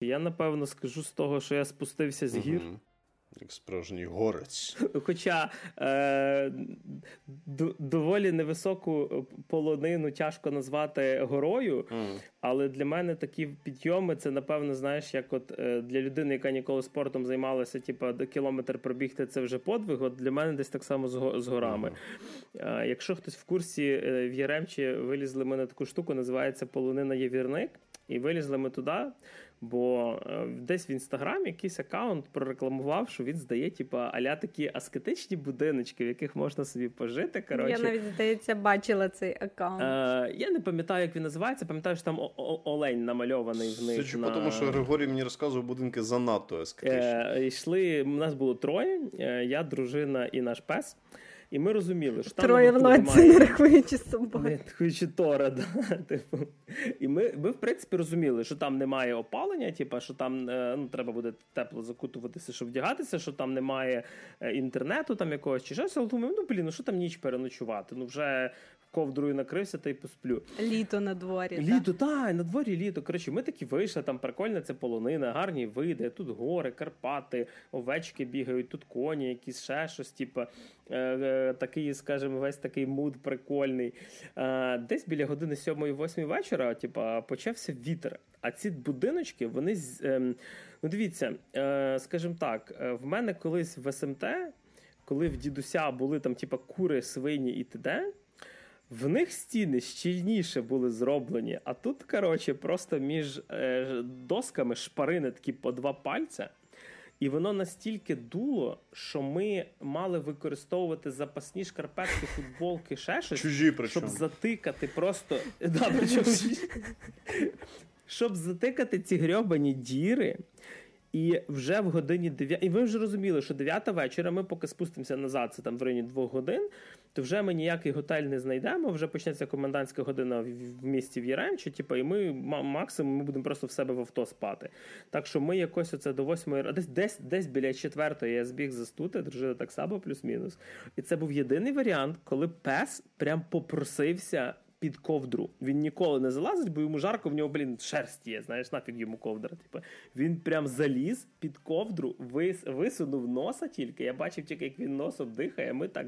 Я напевно скажу з того, що я спустився з гір. Угу. Як справжній горець. Хоча е, д- доволі невисоку полонину тяжко назвати горою, mm. але для мене такі підйоми це, напевно, знаєш, як от е, для людини, яка ніколи спортом займалася, типу, кілометр пробігти це вже подвиг. От для мене десь так само з, з горами. Mm. Е, якщо хтось в курсі е, в Яремчі вилізли ми на таку штуку, називається Полонина Євірник, і вилізли ми туди. Бо е, десь в інстаграмі якийсь аккаунт прорекламував, що він здає, типу, аля такі аскетичні будиночки, в яких можна собі пожити. Коротше. Я навіть здається, бачила цей аккаунт. Е, Я не пам'ятаю, як він називається. Пам'ятаю, що там Олень намальований в них. Судячи на... тому, що Григорій мені розказував будинки занадто аскетичні. Е, Йшли, у нас було троє: е, я, дружина і наш пес. І ми розуміли, що там Троє в лодці, не рахуючи собою. Не рахуючи Тора, да, типу. І ми, ми, в принципі, розуміли, що там немає опалення, типу, що там е, ну, треба буде тепло закутуватися, щоб вдягатися, що там немає е, інтернету там якогось чи щось. Але думаю, ну блін, ну що там ніч переночувати? Ну вже ковдрою накрився та й посплю. Літо на дворі. Літо, так, на дворі літо. Коротше, ми такі вийшли, там прикольна це полонина, гарні види, тут гори, Карпати, овечки бігають, тут коні, якісь ще щось, типу, е, такий, скажімо, весь такий муд прикольний. Е, десь біля години 7-8 вечора, типу, почався вітер. А ці будиночки, вони е, ну дивіться, е, скажімо так, е, в мене колись в СМТ, коли в дідуся були там, типу, кури, свині і т.д., в них стіни щільніше були зроблені, а тут, коротше, просто між е, досками шпарини такі по два пальця. І воно настільки дуло, що ми мали використовувати запасні шкарпетки, футболки, ще щось, Чужі, щоб затикати просто. Да. Щоб затикати ці грьобані діри. І вже в годині 9, і ви вже розуміли, що 9 вечора ми поки спустимося назад, це там в районі 2 годин, то вже ми ніякий готель не знайдемо. Вже почнеться комендантська година в місті в Єремчі, типу, і ми максимум ми будемо просто в себе в авто спати. Так що ми якось оце до восьмої десь десь десь біля четвертої я збіг застути, дружина так само, плюс-мінус. І це був єдиний варіант, коли пес прям попросився під ковдру. Він ніколи не залазить, бо йому жарко, в нього, блін, шерсть є. Знаєш, нафіг йому ковдра. Типу. Він прям заліз під ковдру, вис, висунув носа тільки. Я бачив тільки, як він носом дихає. Ми так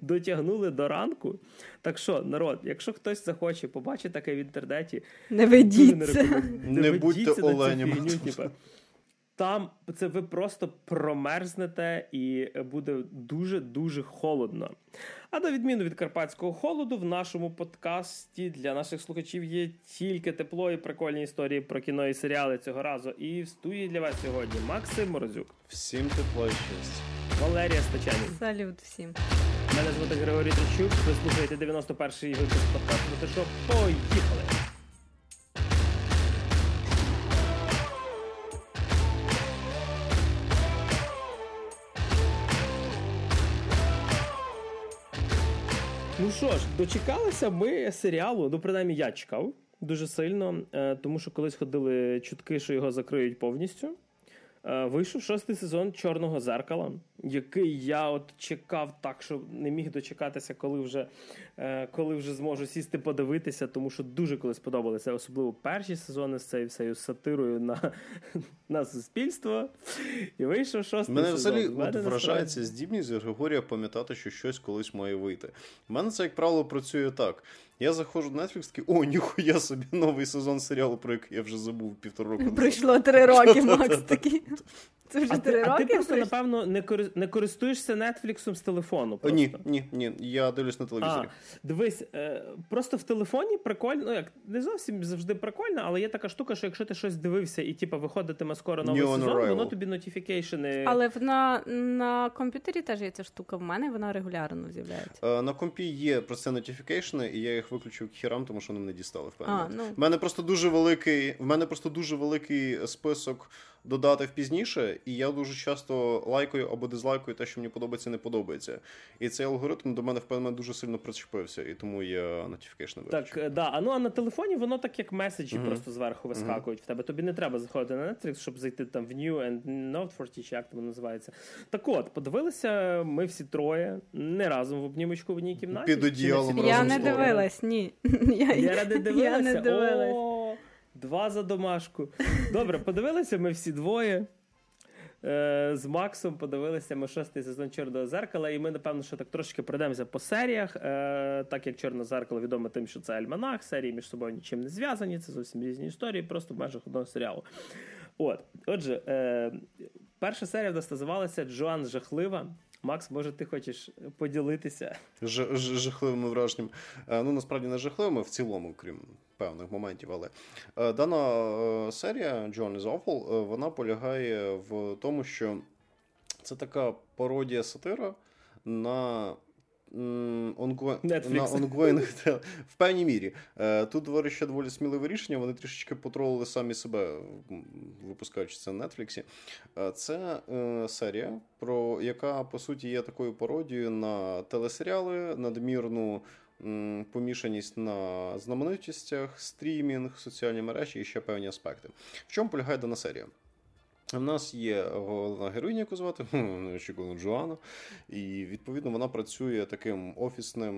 дотягнули до ранку. Так що, народ, якщо хтось захоче побачити таке в інтернеті, не ведіться. Не, не, не будьте оленями. Там це ви просто промерзнете і буде дуже дуже холодно. А на відміну від карпатського холоду, в нашому подкасті для наших слухачів є тільки тепло і прикольні історії про кіно і серіали цього разу. І в студії для вас сьогодні Максим Морозюк. Всім тепло і щастя. Валерія Стачанів. Салют всім. Мене звати Григорій Тричук. Ви слухаєте 91-й випуск подкасту. Поїхали! Ну що ж, дочекалися ми серіалу, ну принаймні я чекав дуже сильно, е, тому що колись ходили чутки, що його закриють повністю. Е, вийшов шостий сезон Чорного зеркала, який я от чекав так, що не міг дочекатися, коли вже е, коли вже зможу сісти подивитися, тому що дуже коли сподобалися, особливо перші сезони з цією всею сатирою на на суспільство. І вийшов шостий Мене сезон. Мене взагалі вражається здібність Григорія пам'ятати, що щось колись має вийти. У мене це, як правило, працює так. Я заходжу в Netflix, такий, о, ніхуя собі новий сезон серіалу, про який я вже забув півтора року. Пройшло три роки, Макс такий. Це вже три роки. А ти просто, напевно, не не користуєшся Нетфліксом з телефону. просто. Ні, ні, ні. Я дивлюсь на телевізорі. А, Дивись, е, просто в телефоні прикольно, ну як не зовсім завжди прикольно, але є така штука, що якщо ти щось дивився і типу, виходитиме скоро новий New сезон, воно тобі нотіфікейшени. Але на на комп'ютері теж є ця штука. В мене вона регулярно з'являється. Е, на компі є про це нотіфікейшени, і я їх виключив хірам, тому що вони не дістали впевнено. Ну. В мене просто дуже великий. В мене просто дуже великий список додати пізніше, і я дуже часто лайкаю або дизлайкаю те, що мені подобається, не подобається. І цей алгоритм до мене впевнено дуже сильно причепився, і тому я notification виключу. Так, да. А ну а на телефоні воно так як меседжі uh-huh. просто зверху вискакують uh-huh. в тебе. Тобі не треба заходити на Netflix, щоб зайти там в New and Not for Teach, як воно називається. Так от, подивилися ми всі троє не разом в обнімочку в одній кімнаті. Під одіялом Я не дивилась, ні. Я ради дивилася. Два за домашку. Добре, подивилися ми всі двоє. Е, з Максом подивилися ми шостий сезон Чорного зеркала, і ми, напевно, що так трошки пройдемося по серіях. Е, так як Чорне зеркало відомо тим, що це альманах, серії між собою нічим не зв'язані, це зовсім різні історії, просто в межах одного серіалу. От, Отже, е, перша серія в нас називалася Джоан Жахлива. Макс, може, ти хочеш поділитися Ж, жахливими враженнями. Ну, насправді не жахливими в цілому, крім певних моментів. Але е, дана е, серія John is Awful, е, вона полягає в тому, що це така пародія сатира на. На ongoing, в певній мірі. Тут говорить ще доволі сміливе рішення. Вони трішечки потролили самі себе, випускаючи це на Нетфліксі. Це серія, про яка по суті є такою пародією на телесеріали, надмірну помішаність на знаменитостях, стрімінг, соціальні мережі і ще певні аспекти. В чому полягає дана серія? В нас є головна героїня, яку звати неочікувано Джоанна, і відповідно вона працює таким офісним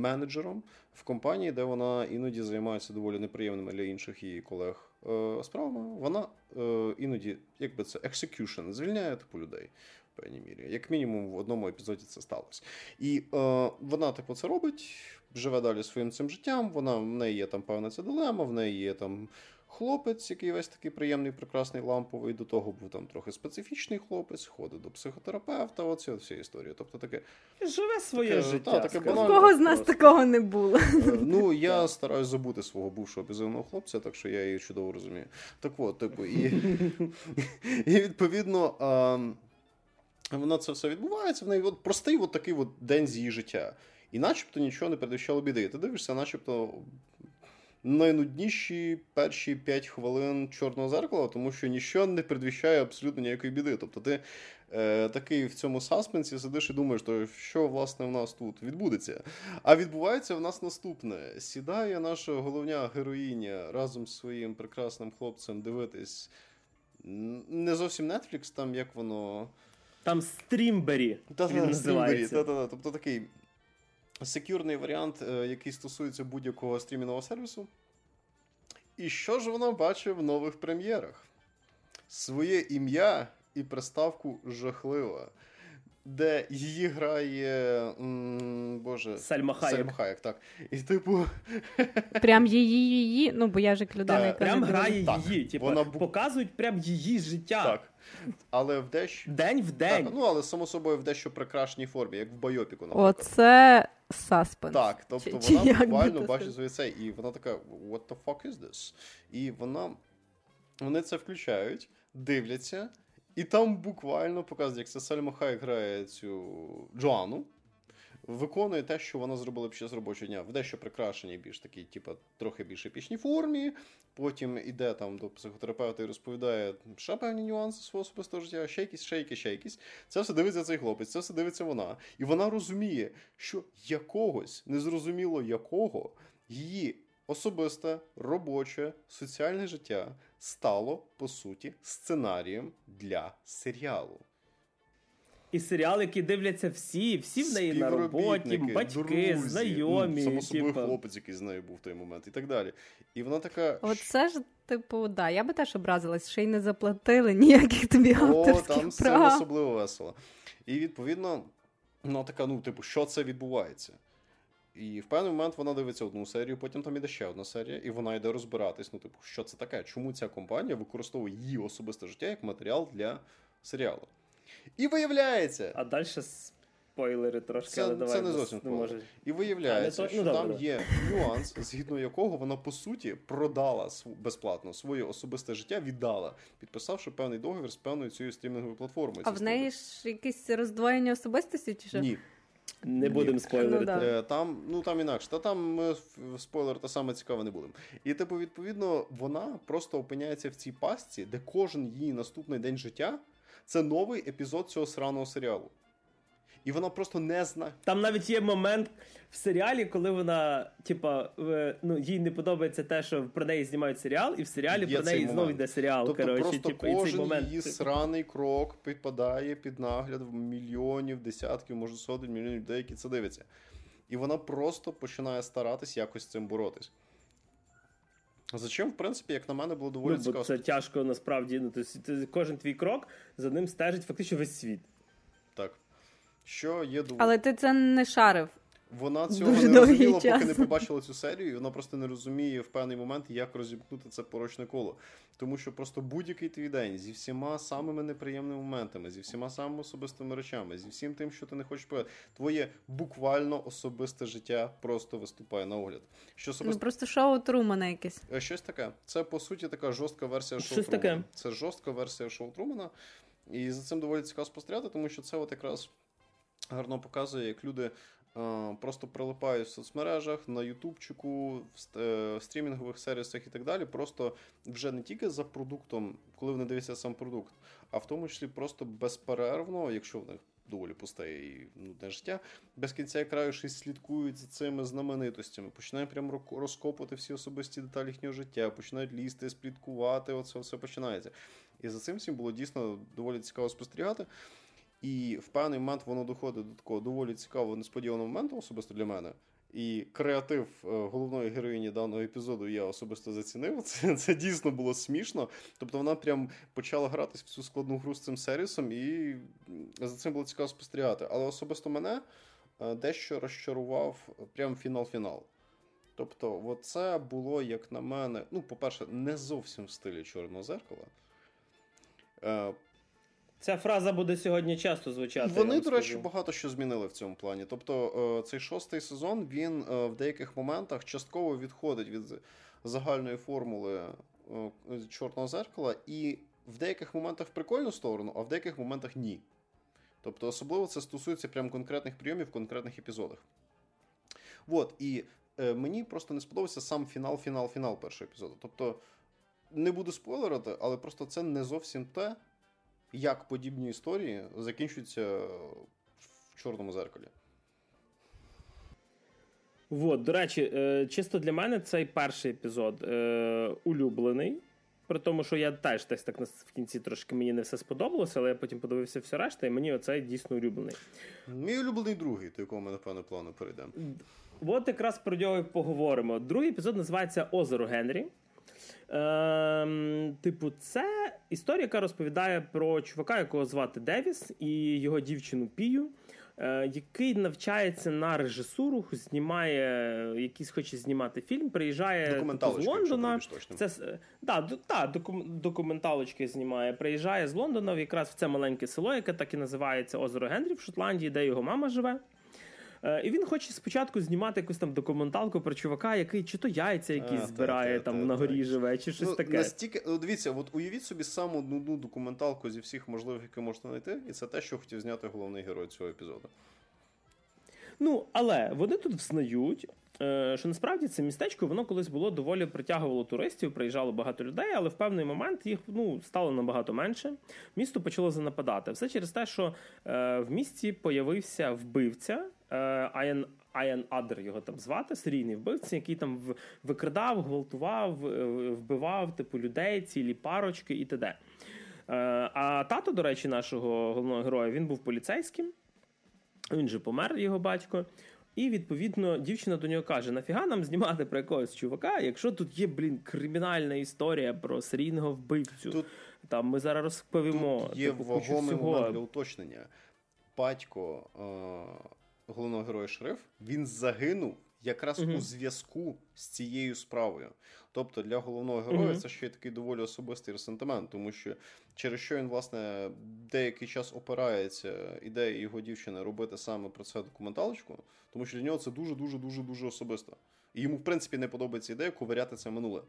менеджером в компанії, де вона іноді займається доволі неприємними для інших її колег е, справами. Вона е, іноді, якби це execution, звільняє типу людей в певній мірі. Як мінімум, в одному епізоді це сталося. І е, вона, типу, це робить, живе далі своїм цим життям. Вона в неї є там певна ця дилема, в неї є там. Хлопець, який весь такий приємний, прекрасний ламповий, до того був там трохи специфічний хлопець, ходить до психотерапевта, оця вся історія. Тобто таке. Живе своє таке, життя. Та, таке банальне, кого з нас просто. такого не було? Е, ну, я стараюсь забути свого бувшого безумного хлопця, так що я її чудово розумію. Так от, типу, і, і відповідно. А, вона це все відбувається. В неї от простий от такий от день з її життя. І начебто нічого не передвищало біди. Ти дивишся, начебто. Найнудніші перші 5 хвилин чорного зеркала, тому що нічого не передвіщає абсолютно ніякої біди. Тобто ти е, такий в цьому саспенсі сидиш і думаєш, то що власне в нас тут відбудеться. А відбувається в нас наступне: сідає наша головня героїня разом з своїм прекрасним хлопцем дивитись не зовсім Netflix, там як воно. Там стрімбері. Він називається. Та, та, та, Тобто такий секюрний варіант, е, який стосується будь-якого стрімінгового сервісу. І що ж вона бачить в нових прем'єрах? Своє ім'я і приставку жахлива де її грає м, Боже Сальма Хаєк. Сальма Хаєк, так. І типу. Прям її, її. Ну, бо я ж як людина, яка прям грає так. її. Типу, Вона... Показують прям її життя. Так. Але в дещо. День в день. Так, ну, але само собою в дещо прекрасній формі, як в Байопіку, наприклад. Оце саспенс. Так, тобто чи, вона чи буквально бачить своє це, і вона така: What the fuck is this? І вона. Вони це включають, дивляться. І там буквально показують, як це Сальма Хай грає цю Джоану, виконує те, що вона зробила під час робочого дня, в дещо прикрашеній, більш такій, типу, трохи більш епічній формі. Потім іде там до психотерапевта і розповідає ще певні нюанси свого особистого життя, ще якісь, ще якісь, ще якісь. Це все дивиться цей хлопець, це все дивиться вона. І вона розуміє, що якогось незрозуміло якого її особисте, робоче, соціальне життя стало, по суті, сценарієм для серіалу. І серіал, який дивляться всі, всі в неї на роботі, батьки, друзі, знайомі. Ну, само собою типу. хлопець, який з нею був в той момент, і так далі. І вона така. Оце ж, типу, да, я би теж образилась, ще й не заплатили ніяких тобі авторських О, там прав. все особливо весело. І відповідно, вона така, ну, типу, що це відбувається? І в певний момент вона дивиться одну серію, потім там іде ще одна серія, і вона йде розбиратись. Ну, типу, що це таке? Чому ця компанія використовує її особисте життя як матеріал для серіалу? І виявляється. А далі спойлери трошки, це, але давай. Це не зовсім спойлер. Може... І виявляється, а, то... що ну, там є нюанс, згідно якого вона по суті продала безплатно своє особисте життя, віддала, підписавши певний договір з певною цією стрімінговою платформою. А в неї ж якесь роздвоєння особистості? чи що? Ні. Не будемо спойлерити. Ну, да. Е, там ну там інакше. Та там ми спойлер та саме цікаве не будемо. І типу, відповідно, вона просто опиняється в цій пастці, де кожен її наступний день життя це новий епізод цього сраного серіалу і вона просто не знає. Там навіть є момент в серіалі, коли вона, типа, ну їй не подобається те, що про неї знімають серіал, і в серіалі є про неї знову йде серіал. Тобто коротше, просто типу, кожен і цей момент. її сраний крок підпадає під нагляд в мільйонів, десятків, може сотень мільйонів людей, які це дивляться. І вона просто починає старатись якось з цим боротись. За чим, в принципі, як на мене, було доволі ну, цікаво. Це тяжко насправді. Ну, тобто, Кожен твій крок за ним стежить фактично весь світ. Так. Що є доволі... Але ти це не шарив. Вона цього Дуже не розуміла, час. поки не побачила цю серію, і вона просто не розуміє в певний момент, як розімкнути це порочне коло. Тому що просто будь-який твій день зі всіма самими неприємними моментами, зі всіма самими особистими речами, зі всім тим, що ти не хочеш povedати, твоє буквально особисте життя просто виступає на огляд. Що особисто... Ну, Просто шоу Трумана якесь. Е, щось таке. Це по суті така жорстка версія шоу Щось Трумана. Таке. Це жорстка версія шоу Трумана. І за цим доволі цікаво спостерігати, тому що це от якраз гарно показує, як люди просто прилипають в соцмережах, на Ютубчику, в е, стрімінгових сервісах і так далі. Просто вже не тільки за продуктом, коли вони дивляться сам продукт, а в тому числі просто безперервно, якщо в них доволі пусте і нудне життя, без кінця і краю щось слідкують за цими знаменитостями, починають прямо розкопувати всі особисті деталі їхнього життя, починають лізти, спліткувати. Оце все починається. І за цим всім було дійсно доволі цікаво спостерігати. І в певний момент воно доходить до такого доволі цікавого несподіваного моменту, особисто для мене. І креатив е, головної героїні даного епізоду я особисто зацінив. Це це дійсно було смішно. Тобто вона прям почала гратись в цю складну гру з цим сервісом, і за цим було цікаво спостерігати. Але особисто мене е, дещо розчарував прям фінал-фінал. Тобто, це було, як на мене, ну, по-перше, не зовсім в стилі Чорного зеркала. Ця фраза буде сьогодні часто звучати. Вони, до речі, багато що змінили в цьому плані. Тобто, е, цей шостий сезон він е, в деяких моментах частково відходить від загальної формули е, чорного зеркала, і в деяких моментах в прикольну сторону, а в деяких моментах ні. Тобто, особливо це стосується прям конкретних прийомів в конкретних епізодах. От, і мені просто не сподобався сам фінал, фінал, фінал першого епізоду. Тобто, не буду спойлерити, але просто це не зовсім те як подібні історії закінчуються в чорному зеркалі. Вот, до речі, е, чисто для мене цей перший епізод е, улюблений. При тому, що я теж десь так в кінці трошки мені не все сподобалося, але я потім подивився все решта, і мені оцей дійсно улюблений. Мій улюблений другий, до якого ми, напевно, плану перейдемо. От якраз про нього і поговоримо. Другий епізод називається Озеро Генрі. Ем, Типу, це історія, яка розповідає про чувака, якого звати Девіс, і його дівчину Пію, е, який навчається на режисуру, знімає якийсь хоче знімати фільм, приїжджає типу, з Лондона. Це да, да, документалочки знімає. Приїжджає з Лондона якраз в це маленьке село, яке так і називається Озеро Генрі в Шотландії, де його мама живе. Е, і він хоче спочатку знімати якусь там документалку про чувака, який чи то яйця якісь а, збирає та, та, там та, на горі живе, чи щось ну, таке. Настільки ну, дивіться, от уявіть собі саму нудну документалку зі всіх можливих, які можна знайти, і це те, що хотів зняти головний герой цього епізоду. Ну, але вони тут взнають, е, що насправді це містечко воно колись було доволі притягувало туристів, приїжджало багато людей, але в певний момент їх ну, стало набагато менше. Місто почало занападати. Все через те, що е, в місті появився вбивця. Аян Аян Адер його там звати, серійний вбивця, який там викрадав, гвалтував, е, вбивав типу людей, цілі парочки і т.д. Е, а тато, до речі, нашого головного героя він був поліцейським. Він же помер, його батько. І відповідно дівчина до нього каже: Нафіга нам знімати про якогось чувака, якщо тут є, блін, кримінальна історія про серійного вбивцю. Тут, Там ми зараз розповімо. Тут Є типу, вагомий момент для уточнення. Батько. Е- головного героя шериф, він загинув якраз uh-huh. у зв'язку з цією справою. Тобто для головного героя uh-huh. це ще такий доволі особистий ресентимент, тому що через що він, власне, деякий час опирається ідея його дівчини робити саме про це документалочку, тому що для нього це дуже дуже дуже дуже особисто. І йому, в принципі, не подобається ідея ковиряти це минуле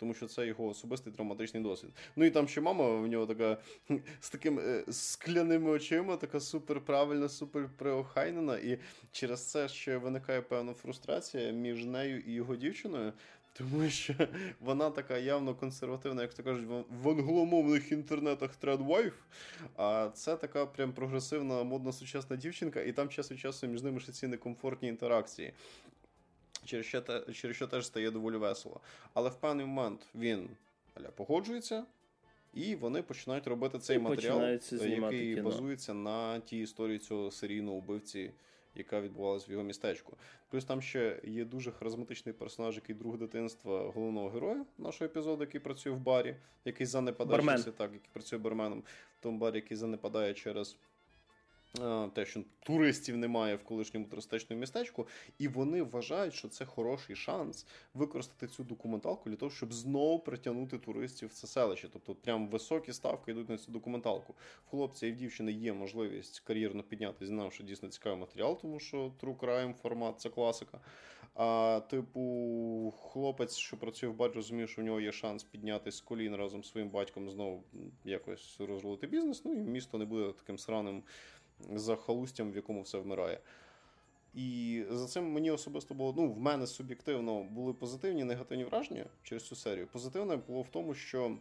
тому що це його особистий травматичний досвід. Ну і там ще мама в нього така з такими е, скляними очима, така супер правильна, супер приохайнена. І через це ще виникає певна фрустрація між нею і його дівчиною. Тому що вона така явно консервативна, як то кажуть, в англомовних інтернетах тредвайф. А це така прям прогресивна, модна сучасна дівчинка, і там час від часу між ними ще ці некомфортні інтеракції через що через що теж стає доволі весело. Але в певний момент він аля, погоджується, і вони починають робити цей і матеріал, який кіно. базується на тій історії цього серійного убивці, яка відбувалася в його містечку. Плюс там ще є дуже харизматичний персонаж, який друг дитинства головного героя нашого епізоду, який працює в барі, який занепадає Бармен. так, який працює барменом в тому барі, який занепадає через те, що туристів немає в колишньому туристичному містечку, і вони вважають, що це хороший шанс використати цю документалку для того, щоб знову притягнути туристів в це селище. Тобто, прям високі ставки йдуть на цю документалку. В хлопця і в дівчини є можливість кар'єрно піднятися, знавши дійсно цікавий матеріал, тому що True Crime формат це класика. А типу, хлопець, що працює в барі, розуміє, що в нього є шанс піднятися з колін разом з своїм батьком знову якось розрулити бізнес. Ну і місто не буде таким сраним за халустям, в якому все вмирає. І за цим мені особисто було, ну, в мене суб'єктивно були позитивні негативні враження через цю серію. Позитивне було в тому, що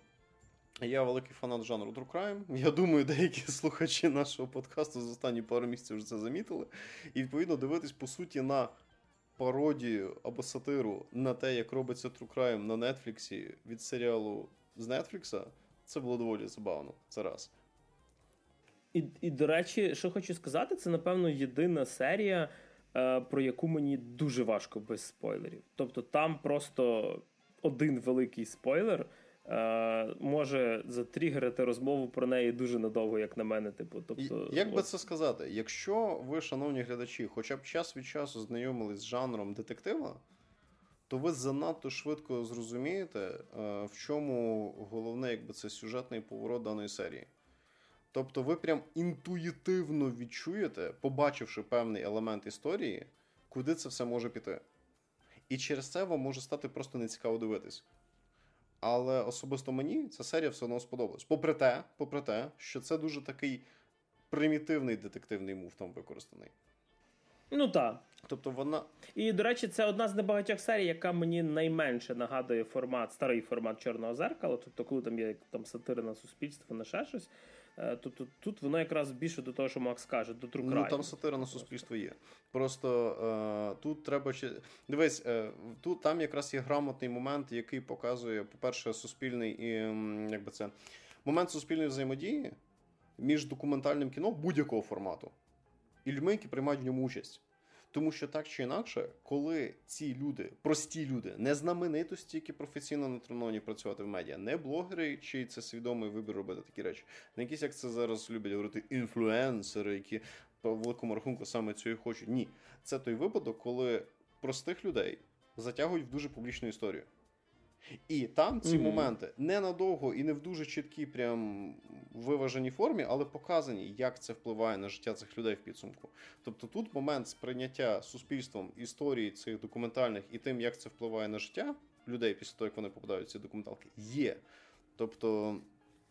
я великий фанат жанру True Crime. Я думаю, деякі слухачі нашого подкасту за останні пару місяців вже це замітили. І відповідно дивитись, по суті, на пародію або сатиру на те, як робиться True Crime на Нетфліксі від серіалу з Нетфлікса, це було доволі забавно. Це раз. І, і до речі, що хочу сказати, це напевно єдина серія, е, про яку мені дуже важко без спойлерів. Тобто там просто один великий спойлер е, може затригерити розмову про неї дуже надовго, як на мене. Типу, тобто, Як би це сказати? Якщо ви, шановні глядачі, хоча б час від часу знайомились з жанром детектива, то ви занадто швидко зрозумієте, е, в чому головне, якби це сюжетний поворот даної серії. Тобто ви прям інтуїтивно відчуєте, побачивши певний елемент історії, куди це все може піти. І через це вам може стати просто нецікаво дивитись. Але особисто мені ця серія все одно сподобалась. Попри те, попри те, що це дуже такий примітивний детективний мув там використаний. Ну так. Тобто вона. І, до речі, це одна з небагатьох серій, яка мені найменше нагадує формат, старий формат Чорного зеркала. Тобто, коли там є там сатири на суспільство, на ще щось. Е, тут, тут воно якраз більше до того, що Макс каже, до Crime. Ну там сатира на суспільство є. Просто е, тут треба ще. Дивись, е, тут там якраз є грамотний момент, який показує, по-перше, суспільний і як би це момент суспільної взаємодії між документальним кіно будь-якого формату і людьми, які приймають в ньому участь. Тому що так чи інакше, коли ці люди, прості люди, не знаменитості, які професійно на треновані працювати в медіа, не блогери, чи це свідомий вибір робити такі речі, не якісь, як це зараз люблять говорити, інфлюенсери, які по великому рахунку саме цього хочуть. Ні, це той випадок, коли простих людей затягують в дуже публічну історію. І там ці mm-hmm. моменти ненадовго і не в дуже чіткій, прям виваженій формі, але показані, як це впливає на життя цих людей в підсумку. Тобто тут момент сприйняття суспільством історії цих документальних і тим, як це впливає на життя людей після того, як вони попадають в ці документалки, є. Тобто,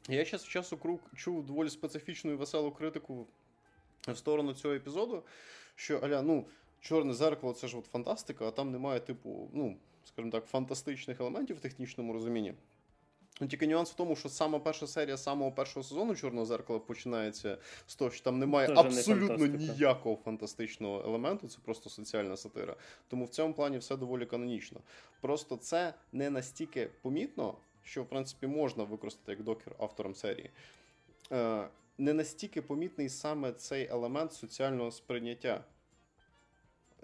я час в часу чув доволі специфічну і веселу критику в сторону цього епізоду, що аля, ну, чорне зеркало це ж от фантастика, а там немає, типу, ну скажімо так, фантастичних елементів в технічному розумінні. Ну, Тільки нюанс в тому, що сама перша серія самого першого сезону Чорного зеркала починається з того, що там немає Тоже абсолютно не ніякого фантастичного елементу, це просто соціальна сатира. Тому в цьому плані все доволі канонічно. Просто це не настільки помітно, що в принципі можна використати як докер автором серії. Е, Не настільки помітний саме цей елемент соціального сприйняття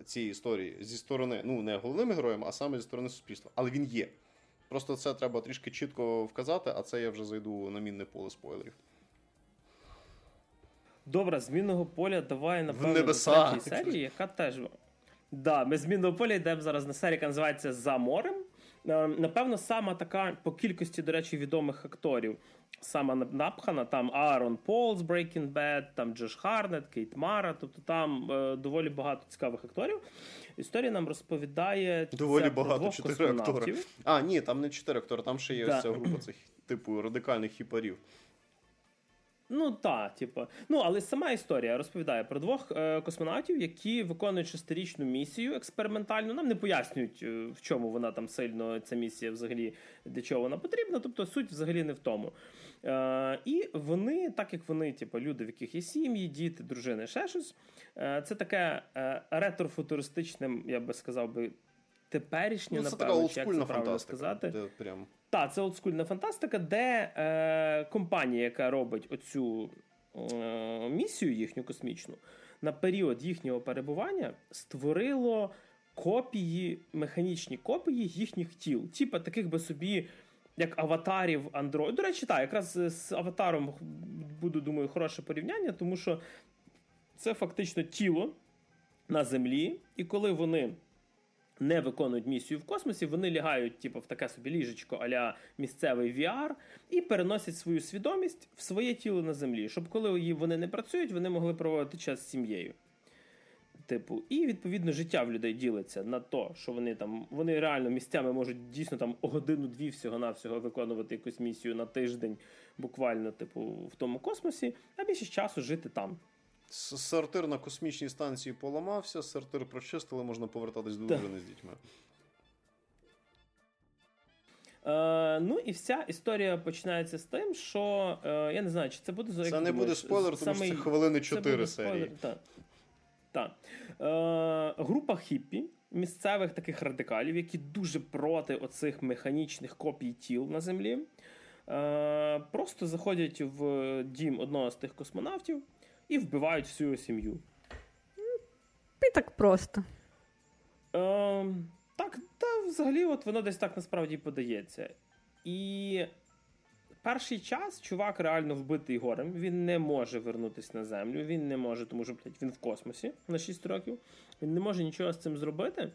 цієї історії зі сторони, ну не головним героєм, а саме зі сторони суспільства. Але він є. Просто це треба трішки чітко вказати, а це я вже зайду на мінне поле спойлерів. Добре, змінного поля давай напевно до третій серії, яка теж. Да, ми змінного поля йдемо зараз на серію, яка називається За морем. Е, напевно, сама така по кількості, до речі, відомих акторів Сама напхана. Там Аарон Пол з Breaking Bad, там Джош Харнет, Кейт Мара. Тобто там е, доволі багато цікавих акторів. Історія нам розповідає доволі багато чотири актори. А, ні, там не чотири актори, там ще є да. ось ця група цих типу радикальних хіпарів. Ну так, типу. Ну, але сама історія розповідає про двох е, космонавтів, які виконують шестирічну місію експериментальну. Нам не пояснюють, е, в чому вона там сильно ця місія взагалі для чого вона потрібна. Тобто суть взагалі не в тому. Е, І вони, так як вони, типу, люди, в яких є сім'ї, діти, дружини, ще щось. Е, Це таке е, ретрофутуристичне, я би сказав би, теперішнє, ну, напевно, як це правильно сказати. Де прям... Так, це олдскульна фантастика, де е, компанія, яка робить оцю е, місію їхню космічну на період їхнього перебування створило копії, механічні копії їхніх тіл, типа таких би собі. Як аватарів Android. До речі, так, якраз з аватаром буду, думаю, хороше порівняння, тому що це фактично тіло на землі, і коли вони не виконують місію в космосі, вони лягають, типу, в таке собі ліжечко аля місцевий VR і переносять свою свідомість в своє тіло на землі, щоб коли вони не працюють, вони могли проводити час з сім'єю. Типу, і відповідно життя в людей ділиться на то, що вони там вони реально місцями можуть дійсно там годину-дві всього-навсього виконувати якусь місію на тиждень, буквально, типу, в тому космосі, а більше часу жити там. Сортир на космічній станції поламався, сортир прочистили, можна повертатись до дружини з дітьми. Е, Ну і вся історія починається з тим, що е, я не знаю, чи це буде Це не буде спойлер, тому що це хвилини 4 серії. Так. Так. Е, Група хіппі, місцевих таких радикалів, які дуже проти оцих механічних копій тіл на землі. Е, Просто заходять в дім одного з тих космонавтів і вбивають всю сім'ю. І так просто. Е, Так, та взагалі, от воно десь так насправді подається. І перший час чувак реально вбитий горем. Він не може вернутися на землю. Він не може, тому що блядь, він в космосі на 6 років. Він не може нічого з цим зробити.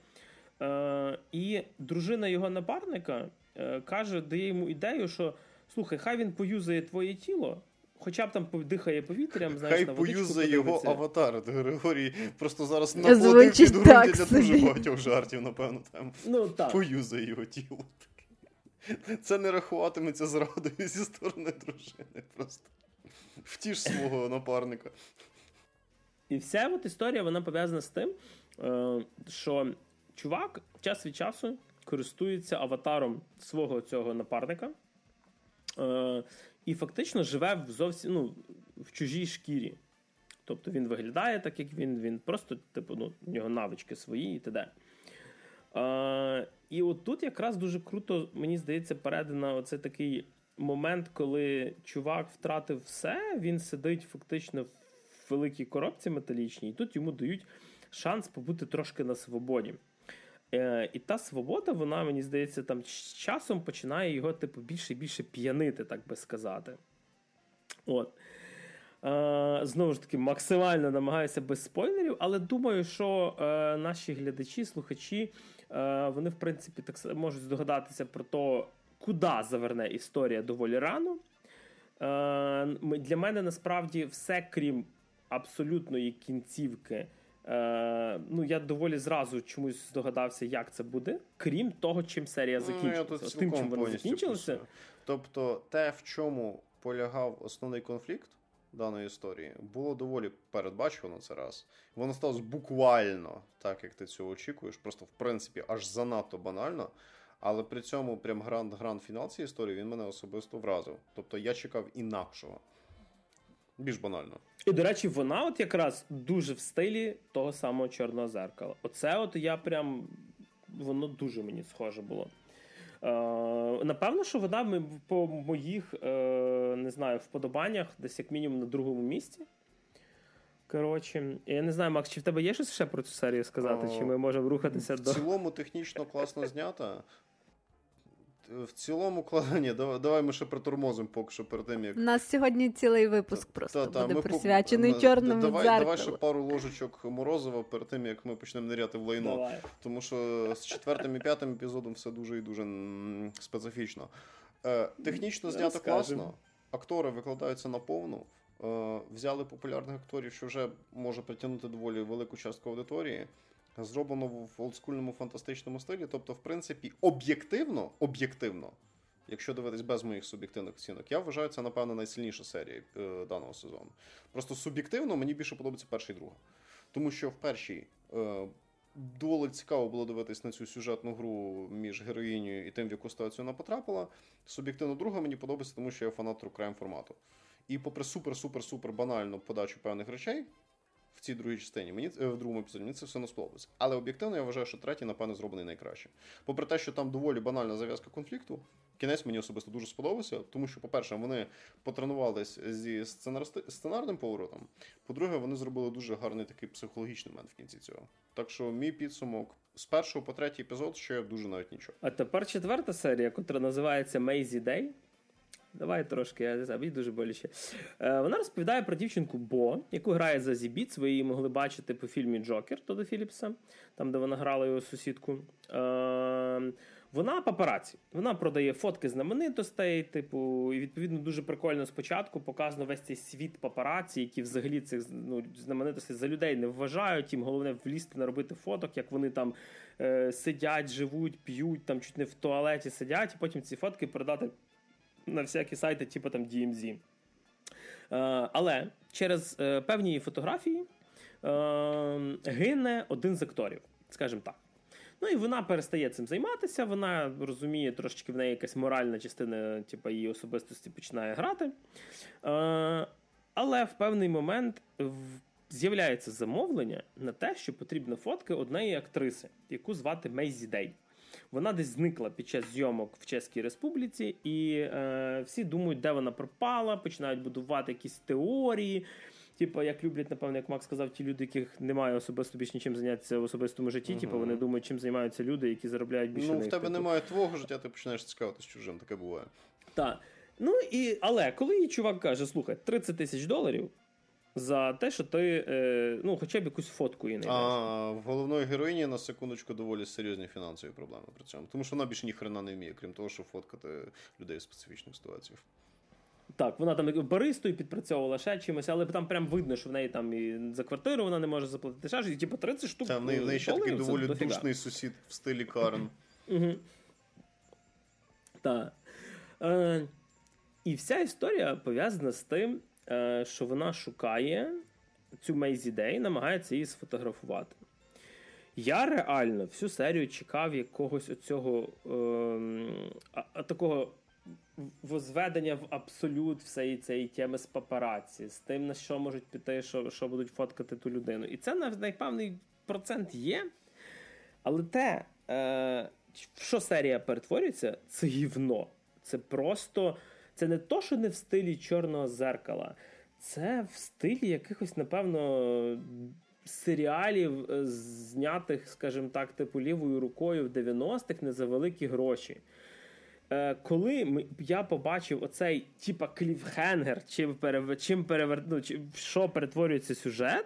Е, І дружина його напарника е, каже, дає йому ідею, що слухай, хай він поюзає твоє тіло. Хоча б там дихає повітрям, знаєш, Хай на поюзає його аватар. Григорій просто зараз наплодив підґрунтя для дуже багатьох жартів, напевно, там. Ну, так. Поюзає його тіло. Це не рахуватиметься зрадою зі сторони дружини. Просто втіш свого напарника. І вся от історія вона пов'язана з тим, е, що чувак час від часу користується аватаром свого цього напарника. І фактично живе в зовсім ну, в чужій шкірі. Тобто він виглядає так, як він, він просто, типу, ну, у нього навички свої і т.д. Е, і от тут якраз дуже круто, мені здається, передано оцей такий момент, коли чувак втратив все, він сидить фактично в великій коробці металічній, і тут йому дають шанс побути трошки на свободі. Е, І та свобода, вона, мені здається, там з часом починає його, типу, більше і більше п'янити, так би сказати. От. Е, Знову ж таки, максимально намагаюся без спойлерів, але думаю, що е, наші глядачі, слухачі, е, вони, в принципі, так можуть здогадатися про те, куди заверне історія доволі рано. Е, Для мене насправді все, крім абсолютної кінцівки. Е, ну, я доволі зразу чомусь здогадався, як це буде, крім того, чим серія закінчилася. Ну, я Тим, чим вона закінчилася. Тобто, те, в чому полягав основний конфлікт даної історії, було доволі передбачувано це раз. Воно сталося буквально так, як ти цього очікуєш. Просто в принципі аж занадто банально. Але при цьому прям гранд гранд фінал цієї історії він мене особисто вразив. Тобто я чекав інакшого. Більш банально. І, до речі, вона от якраз дуже в стилі того самого чорного зеркала. Оце от я прям воно дуже мені схоже було. Е, Напевно, що вона по моїх е, не знаю, вподобаннях десь як мінімум на другому місці. Коротше, я не знаю, Макс, чи в тебе є щось ще про цю серію сказати? О, чи ми можемо рухатися в до. В цілому технічно класно знята в цілому Ні, давай, давай ми ще притормозимо поки що перед тим, як. У нас сьогодні цілий випуск просто та, та, буде присвячений по... чорному давай, дзеркалу. Давай ще пару ложечок морозива перед тим, як ми почнемо ниряти в лайно. Давай. Тому що з четвертим і п'ятим епізодом все дуже і дуже специфічно. Е, Технічно знято класно, актори викладаються на повну. Е, взяли популярних акторів, що вже може притягнути доволі велику частку аудиторії зроблено в олдскульному фантастичному стилі. Тобто, в принципі, об'єктивно, об'єктивно, якщо дивитись без моїх суб'єктивних оцінок, я вважаю, це, напевно, найсильніша серія е, даного сезону. Просто суб'єктивно мені більше подобається перша і друга. Тому що в першій. Е, Доволі цікаво було дивитись на цю сюжетну гру між героїнею і тим, в яку ситуацію вона потрапила. Суб'єктивно друга мені подобається, тому що я фанат Crime формату. І попри супер-супер-супер банальну подачу певних речей, в цій другій частині. Мені е, в другому епізоді мені це все не сподобалося. Але об'єктивно я вважаю, що третій, напевно, зроблений найкраще. Попри те, що там доволі банальна зав'язка конфлікту, кінець мені особисто дуже сподобався, тому що, по-перше, вони потренувалися зі сценарним поворотом. По-друге, вони зробили дуже гарний такий психологічний момент в кінці цього. Так що мій підсумок з першого по третій епізод ще дуже навіть нічого. А тепер четверта серія, яка називається Мейзі Дей. Давай трошки, я не знаю, мені дуже боляче. Е, Вона розповідає про дівчинку Бо, яку грає за Зібіц. Ви її могли бачити по фільмі Джокер Тода Філіпса, там, де вона грала його сусідку. Е, вона папараці. Вона продає фотки знаменитостей, типу, і відповідно дуже прикольно спочатку показано весь цей світ папараці, які взагалі цих ну, знаменитостей за людей не вважають. Їм головне влізти наробити фоток, як вони там е, сидять, живуть, п'ють, там чуть не в туалеті сидять, і потім ці фотки передати на всякі сайти, типу там DMZ. Е, але через е, певні фотографії е, гине один з акторів, скажімо так. Ну і вона перестає цим займатися. Вона розуміє, трошечки в неї якась моральна частина, типу, її особистості починає грати. Але в певний момент з'являється замовлення на те, що потрібна фотка однієї актриси, яку звати Мейзі Дей. Вона десь зникла під час зйомок в Чеській Республіці, і е, всі думають, де вона пропала, починають будувати якісь теорії. Типу, як люблять, напевно, як Макс сказав, ті люди, яких немає особисто більш нічим зайнятися в особистому житті. uh Типу, вони думають, чим займаються люди, які заробляють більше. Ну, в тебе типу. немає твого життя, ти починаєш цікавитися чужим, таке буває. Так. Ну і але коли їй чувак каже, слухай, 30 тисяч доларів, за те, що ти е, ну, хоча б якусь фотку її не А в головної героїні на секундочку доволі серйозні фінансові проблеми при цьому. Тому що вона більше ні хрена не вміє, крім того, що фоткати людей в специфічних ситуаціях. Так, вона там баристою підпрацьовувала ще чимось, але там прям видно, що в неї там і за квартиру вона не може заплатити ще ж, і типу 30 штук. Там в неї, в неї ще такий доволі душний сусід в стилі Карен. Так. Е, І вся історія пов'язана з тим, що вона шукає цю Мейзі Дей, намагається її сфотографувати. Я реально всю серію чекав якогось оцього е, такого возведення в абсолют всієї цієї теми з папараці, з тим, на що можуть піти, що що будуть фоткати ту людину. І це на певний процент є. Але те, е, в що серія перетворюється, це гівно. Це просто це не то, що не в стилі чорного зеркала, це в стилі якихось, напевно, серіалів, е, знятих, скажімо так, типу лівою рукою в 90-х не за великі гроші. Е, коли я побачив оцей типа кліфхенгер, чим перев... чим перевер... ну, що перетворюється сюжет,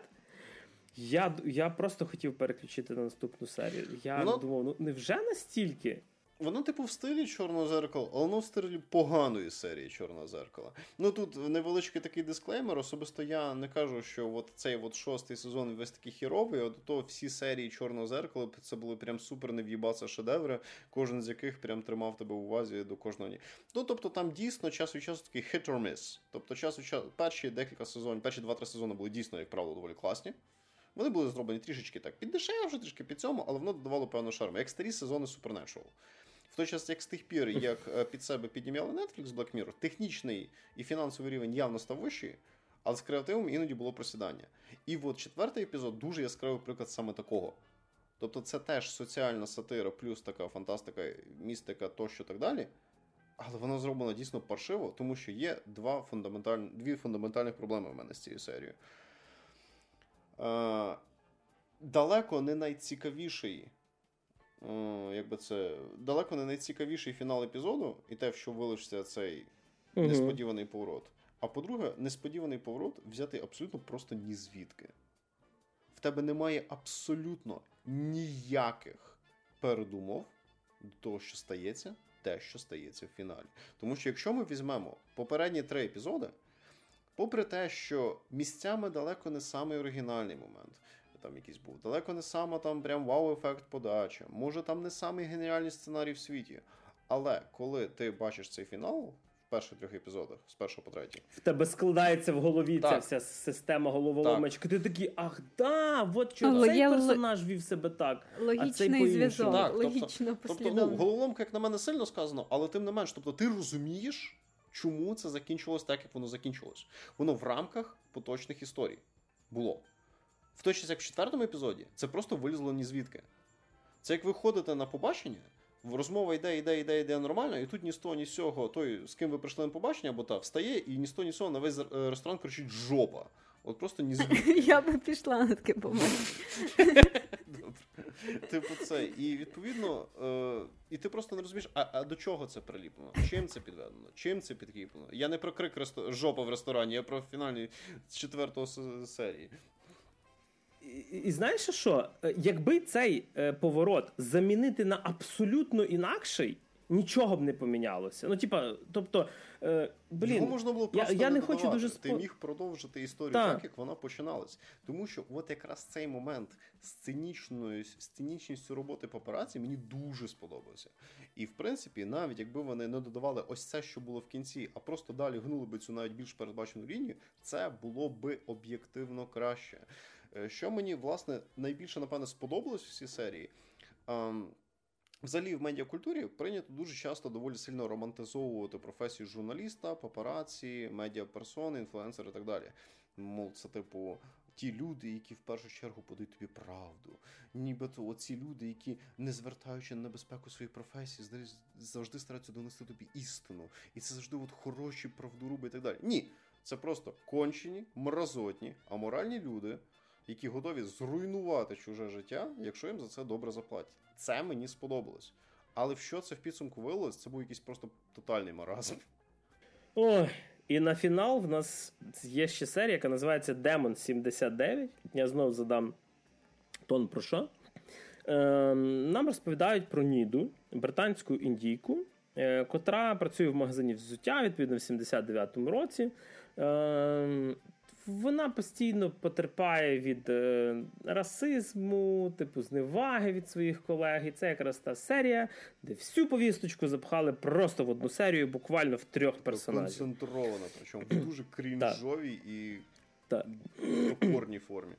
я я просто хотів переключити на наступну серію. Я Воно... думав, ну невже настільки? Воно, типу, в стилі Чорного зеркала, але воно в стилі поганої серії Чорного зеркала. Ну тут невеличкий такий дисклеймер. Особисто я не кажу, що от цей от шостий сезон весь такий хіровий, а до того всі серії Чорного зеркала це були прям супер нев'їбаца шедеври, кожен з яких прям тримав тебе в увазі до кожного. Ні. Ну тобто там дійсно час від часу такий hit or miss. Тобто час від часу перші декілька сезонів, перші два-три сезони були дійсно, як правило, доволі класні. Вони були зроблені трішечки так піддешевше, трішки під цьому, але воно додавало певну шарму. Як старі сезони Supernatural. В той час, як з тих пір, як е, під себе піднімали Netflix Black Mirror, технічний і фінансовий рівень явно став вищий, але з креативом іноді було просідання. І от четвертий епізод дуже яскравий приклад саме такого. Тобто, це теж соціальна сатира, плюс така фантастика, містика тощо так далі. Але воно зроблено дійсно паршиво, тому що є два фундаментальні, дві фундаментальних проблеми в мене з цією серією. Е, далеко не найцікавіший якби це далеко не найцікавіший фінал епізоду, і те, що вилишся цей угу. несподіваний поворот. А по-друге, несподіваний поворот взяти абсолютно просто ні звідки. В тебе немає абсолютно ніяких передумов до того, що стається, те, що стається в фіналі. Тому що якщо ми візьмемо попередні три епізоди, попри те, що місцями далеко не самий оригінальний момент там якийсь був. Далеко не саме там прям вау-ефект подачі. Може там не самий геніальний сценарій в світі. Але коли ти бачиш цей фінал в перших трьох епізодах, з першого по третій, в тебе складається в голові так. ця вся система головоломочки. Ти такий, ах, да, от чого цей персонаж вів себе так. Логічний зв'язок. Так, тобто, Логічно тобто, ну, головоломка, як на мене, сильно сказано, але тим не менш, тобто ти розумієш. Чому це закінчилось так, як воно закінчилось? Воно в рамках поточних історій було. В той час, як в четвертому епізоді, це просто вилізло ні звідки. Це як ви ходите на побачення, розмова йде, йде, йде, йде нормально, і тут ні з того, ні з цього, той, з ким ви прийшли на побачення, або та встає, і ні з того, ні з цього на весь е, ресторан кричить жопа. От просто ні Я би пішла на таке побачення. Типу, це. І відповідно, е, і ти просто не розумієш, а а до чого це приліплено? Чим це підведено? Чим це підкріплено? Я не про крик жопа в ресторані, я про фінальні з четвертого серії. І, і знаєш що? Е, якби цей е, поворот замінити на абсолютно інакший, нічого б не помінялося. Ну, типа, тобто, е, блін, Його можна було просто я, я не хочу дуже спо... Ти міг продовжити історію так. так, як вона починалась. Тому що от якраз цей момент сценічною сценічністю роботи папараці мені дуже сподобався. І в принципі, навіть якби вони не додавали ось це, що було в кінці, а просто далі гнули би цю навіть більш передбачену лінію, це було би об'єктивно краще. Е, що мені власне найбільше напевне сподобалось в цій серії. Ем, Взагалі в медіакультурі прийнято дуже часто доволі сильно романтизовувати професію журналіста, папараці, медіаперсони, інфлюенсери і так далі. Мол, це типу ті люди, які в першу чергу подають тобі правду. Нібито оці люди, які, не звертаючи на небезпеку своєї професії, завжди стараються донести тобі істину. І це завжди от хороші правдоруби і так далі. Ні, це просто кончені, мразотні, аморальні люди які готові зруйнувати чуже життя, якщо їм за це добре заплатять. Це мені сподобалось. Але в що це в підсумку вилилось, це був якийсь просто тотальний маразм. Ой, і на фінал в нас є ще серія, яка називається Демон 79. Я знову задам тон про що. Е, Нам розповідають про Ніду, британську індійку, е, котра працює в магазині взуття відповідно в 79-му році. Е, вона постійно потерпає від е, расизму, типу зневаги від своїх колег. І це якраз та серія, де всю повісточку запхали просто в одну серію, буквально в трьох персонажів. Концентрована, причому в дуже крінжовій і топорній формі.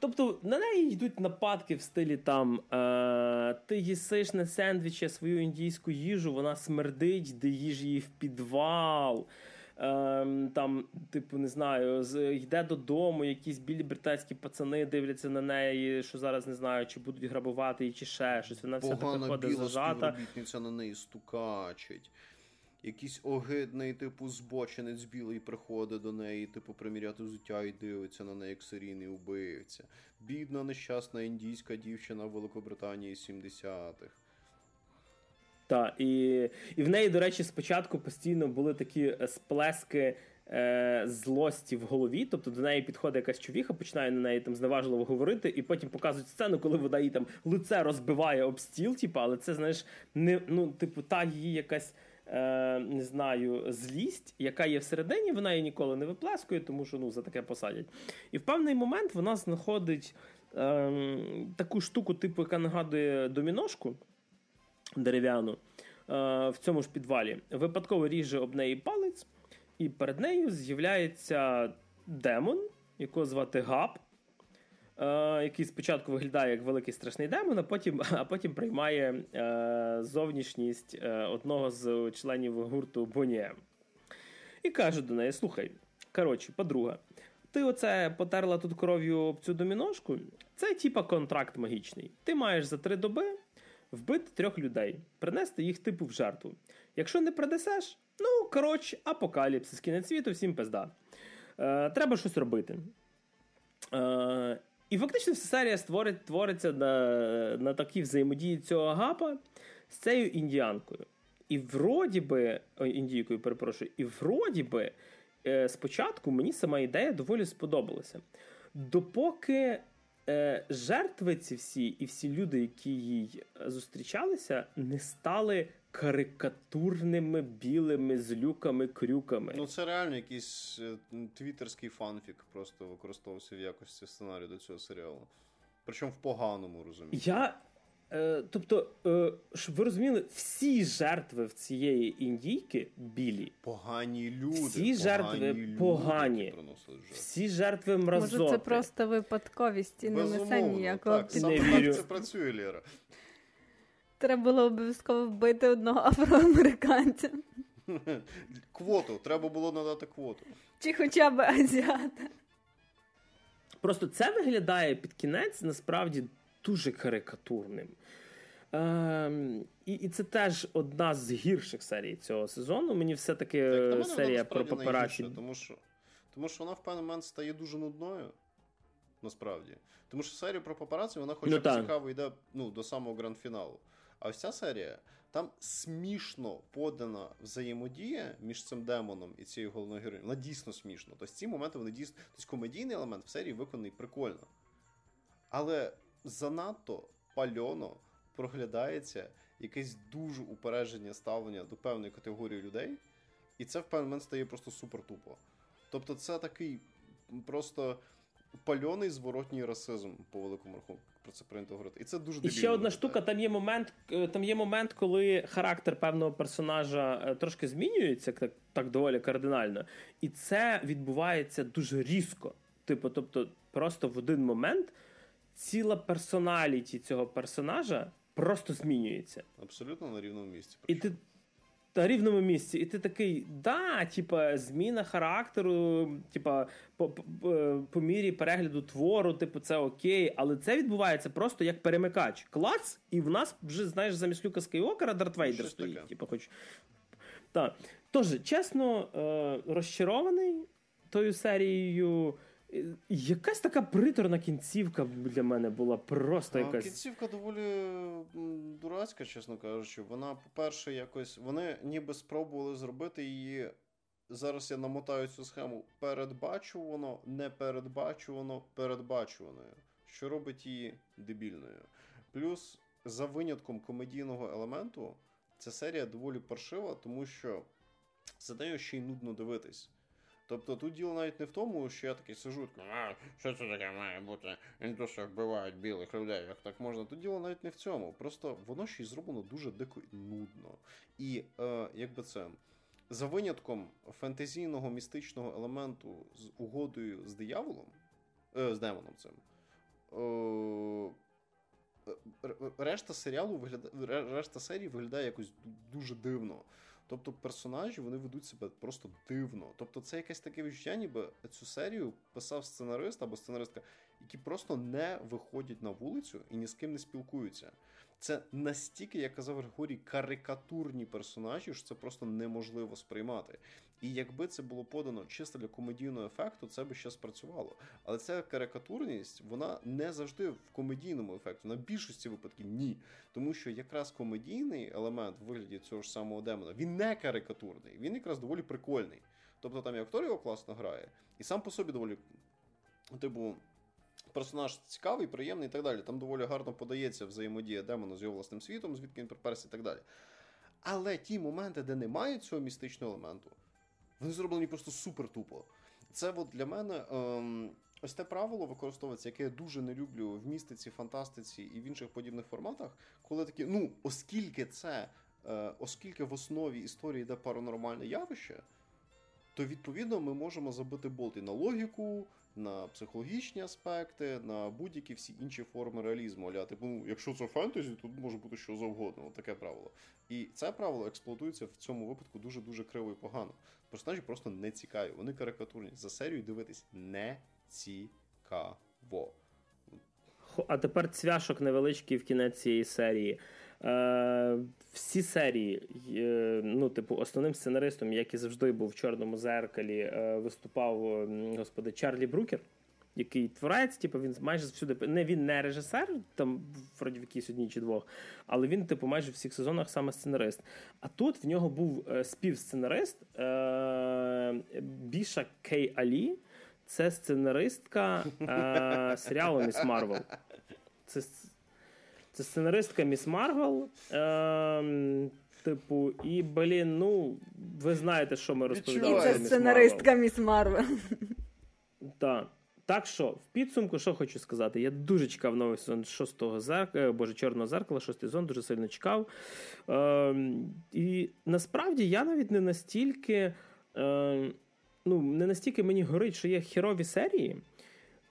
Тобто на неї йдуть нападки в стилі там е, ти їсиш на сендвічі свою індійську їжу, вона смердить, де їж її в підвал там, типу, не знаю, з, йде додому, якісь білі британські пацани дивляться на неї, що зараз не знаю, чи будуть грабувати її, чи ще щось. Вона вся така ходить зажата. на неї стукачить. Якийсь огидний, типу, збочинець білий приходить до неї, типу, приміряти взуття і дивиться на неї як серійний убивця. Бідна, нещасна індійська дівчина в Великобританії 70-х. Так, і і в неї, до речі, спочатку постійно були такі е, сплески е, злості в голові. Тобто до неї підходить якась човіха, починає на неї там зневажливо говорити, і потім показують сцену, коли вона її там лице розбиває об стіл, типу, але це, знаєш, не ну, типу, та її якась. Е, не знаю, злість, яка є всередині, вона її ніколи не виплескує, тому що ну, за таке посадять. І в певний момент вона знаходить е, таку штуку, типу, яка нагадує доміношку дерев'яну е, в цьому ж підвалі. Випадково ріже об неї палець, і перед нею з'являється демон, якого звати Габ. Uh, який спочатку виглядає як великий страшний демон, а потім а потім приймає uh, зовнішність uh, одного з членів гурту Бонієм. І каже до неї: слухай, коротше, подруга, ти оце потерла тут кров'ю об цю доміношку, це типа контракт магічний. Ти маєш за три доби вбити трьох людей, принести їх типу в жертву. Якщо не принесеш, ну коротше, апокаліпсис, кінець світу, всім пизда. Е, Треба щось робити. Е, І фактично вся серія створить, твориться на на такій взаємодії цього гапа з цією індіанкою. І вроді би, індійкою, перепрошую, і вроді би, е, спочатку мені сама ідея доволі сподобалася. Допоки е, жертви ці всі і всі люди, які їй зустрічалися, не стали карикатурними білими злюками, крюками. Ну це реально якийсь е, твіттерський фанфік, просто використовувався в якості сценарію до цього серіалу. Причому в поганому розумію. Я Е, тобто, е, щоб ви розуміли, всі жертви в цієї індійки білі. Погані люди. Всі жертви погані. Всі жертви мразоти. Може, це просто випадковість і не несе ніякого так, не вірю. це працює, Лєра. Треба було обов'язково вбити одного афроамериканця. Квоту, треба було надати квоту. Чи хоча б азіата. Просто це виглядає під кінець насправді дуже карикатурним. Е, і і це теж одна з гірших серій цього сезону. Мені все-таки так, серія про папараці. Тому що тому що вона в певний момент стає дуже нудною. Насправді. Тому що серія про папараці, вона хоча б ну, цікаво йде ну, до самого гранд-фіналу. А ось ця серія, там смішно подана взаємодія між цим демоном і цією головною героїною. Вона дійсно смішно. Тобто ці моменти вони дійсно. Тобто комедійний елемент в серії виконаний прикольно. Але занадто пальоно проглядається якесь дуже упередження ставлення до певної категорії людей, і це в певний момент стає просто супер тупо. Тобто, це такий просто пальоний зворотній расизм по великому рахунку. Про це прийнято говорити. І це дуже І ще одна штука. Там є момент, е, там є момент, коли характер певного персонажа е, трошки змінюється, так так доволі кардинально, і це відбувається дуже різко. Типу, тобто, просто в один момент ціла персоналіті цього персонажа просто змінюється. Абсолютно на рівному місці. І ти на рівному місці, і ти такий, да, типа, зміна характеру, типа, по, по, по мірі перегляду твору, типу, це окей, але це відбувається просто як перемикач. Клац, і в нас вже, знаєш, замість Люка Скайокера Дарт Вейдер стоїть. Типу, хоч... Так. Тож, чесно, е, розчарований тою серією. Якась така приторна кінцівка для мене була просто якась. Кінцівка доволі дурацька, чесно кажучи. Вона, по-перше, якось. Вони ніби спробували зробити її. Зараз я намотаю цю схему передбачувано, непередбачувано, передбачуваною, що робить її дебільною. Плюс, за винятком комедійного елементу, ця серія доволі паршива, тому що за нею ще й нудно дивитись. Тобто тут діло навіть не в тому, що я такий сижу, а що це таке має бути? Індуси вбивають білих людей, як так можна. Тут діло навіть не в цьому. Просто воно ще й зроблено дуже дико нудно. І е, якби це. За винятком фентезійного містичного елементу з угодою з дияволом, е, з демоном цим. Е, решта серіалу виглядає, решта серії виглядає якось дуже дивно. Тобто персонажі вони ведуть себе просто дивно. Тобто, це якесь таке відчуття, ніби цю серію писав сценарист або сценаристка, які просто не виходять на вулицю і ні з ким не спілкуються. Це настільки, як казав Григорій, карикатурні персонажі, що це просто неможливо сприймати. І якби це було подано чисто для комедійного ефекту, це би ще спрацювало. Але ця карикатурність, вона не завжди в комедійному ефекті. На більшості випадків ні. Тому що якраз комедійний елемент в вигляді цього ж самого демона, він не карикатурний, він якраз доволі прикольний. Тобто там і актор його класно грає, і сам по собі доволі, типу. Персонаж цікавий, приємний і так далі. Там доволі гарно подається взаємодія демона з його власним світом, звідки він приперся і так далі. Але ті моменти, де немає цього містичного елементу, вони зроблені просто супер тупо. Це от для мене ем, ось те правило використовується, яке я дуже не люблю в містиці, фантастиці і в інших подібних форматах, коли такі, ну, оскільки це, е, оскільки в основі історії йде паранормальне явище, то відповідно ми можемо забити болти на логіку, на психологічні аспекти, на будь-які всі інші форми реалізму. Аля, типу, ну, якщо це фентезі, то може бути що завгодно. От таке правило. І це правило експлуатується в цьому випадку дуже дуже криво і погано. Персонажі просто не цікаві. Вони карикатурні. За серію дивитись не цікаво. А тепер цвяшок невеличкий в кінець цієї серії. Е, Всі серії, е, ну, типу, основним сценаристом, як і завжди був в Чорному зеркалі, е, виступав господін Чарлі Брукер, який творець, типу, він майже всюди не він не режисер, там вроді в якійсь одній чи двох, але він, типу, майже в всіх сезонах саме сценарист. А тут в нього був співсценарист е, Біша Кей Алі. Це сценаристка е, серіалу Міс Марвел. Це це сценаристка Міс Марвел. Е, Типу, і, блін, ну, ви знаєте, що ми розповідали. Це сценаристка Міс Марвел. Так. Так що, в підсумку, що хочу сказати, я дуже чекав новий сезон шостого зеркала, боже, чорного зеркала, шостий сезон, дуже сильно чекав. Е, І насправді я навіть не настільки. Е, ну, не настільки мені горить, що є херові серії.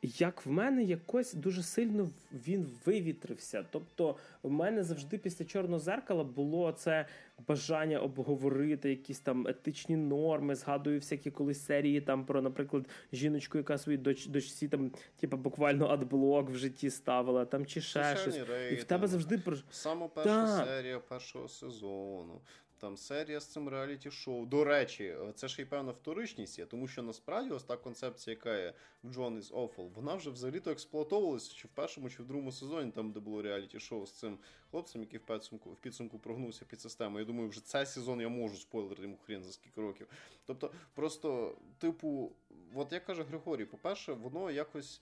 Як в мене якось дуже сильно він вивітрився. Тобто, в мене завжди після чорного зеркала було це бажання обговорити якісь там етичні норми. Згадую всякі колись серії там про, наприклад, жіночку, яка свої доч, дочці там, типу, буквально адблок в житті ставила, там чи ще щось. Рейти, І в тебе завжди про саме перша серія першого сезону. Там серія з цим реаліті-шоу. До речі, це ж і певна вторичність є, тому що насправді ось та концепція, яка є в John is Awful, вона вже взагалі-то експлуатовувалася чи в першому, чи в другому сезоні, там де було реаліті-шоу з цим хлопцем, який в підсумку в підсумку прогнувся під систему. Я думаю, вже цей сезон я можу спойлерити йому хрен за скільки років. Тобто, просто, типу, от як каже Григорій, по-перше, воно якось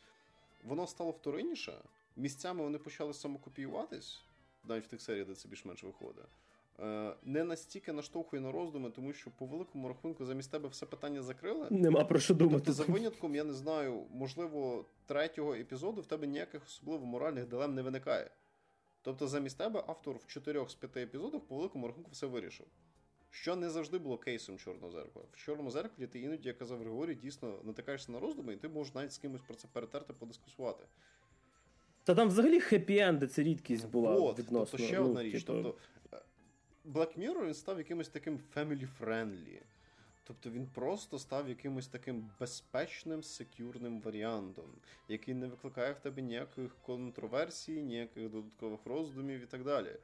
воно стало вторинніше. Місцями вони почали самокопіюватись, навіть в тих серіях, де це більш-менш виходить. Е, не настільки наштовхує на роздуми, тому що по великому рахунку замість тебе все питання закрили. Нема про що думати. Тобто, за винятком, я не знаю, можливо, третього епізоду в тебе ніяких особливо моральних дилем не виникає. Тобто, замість тебе автор в чотирьох з п'яти епізодах по великому рахунку все вирішив. Що не завжди було кейсом чорного зеркала. В чорному зеркалі ти іноді, як казав Григорій, дійсно натикаєшся на роздуми, і ти можеш навіть з кимось про це перетерти, подискусувати. Та там взагалі хеппі-енди, це рідкість була. От, відносно. Тобто ще ну, одна річ. Типу... Тобто, Black Mirror став якимось таким family-friendly. Тобто він просто став якимось таким безпечним, секюрним варіантом, який не викликає в тебе ніяких контроверсій, ніяких додаткових роздумів і так далі.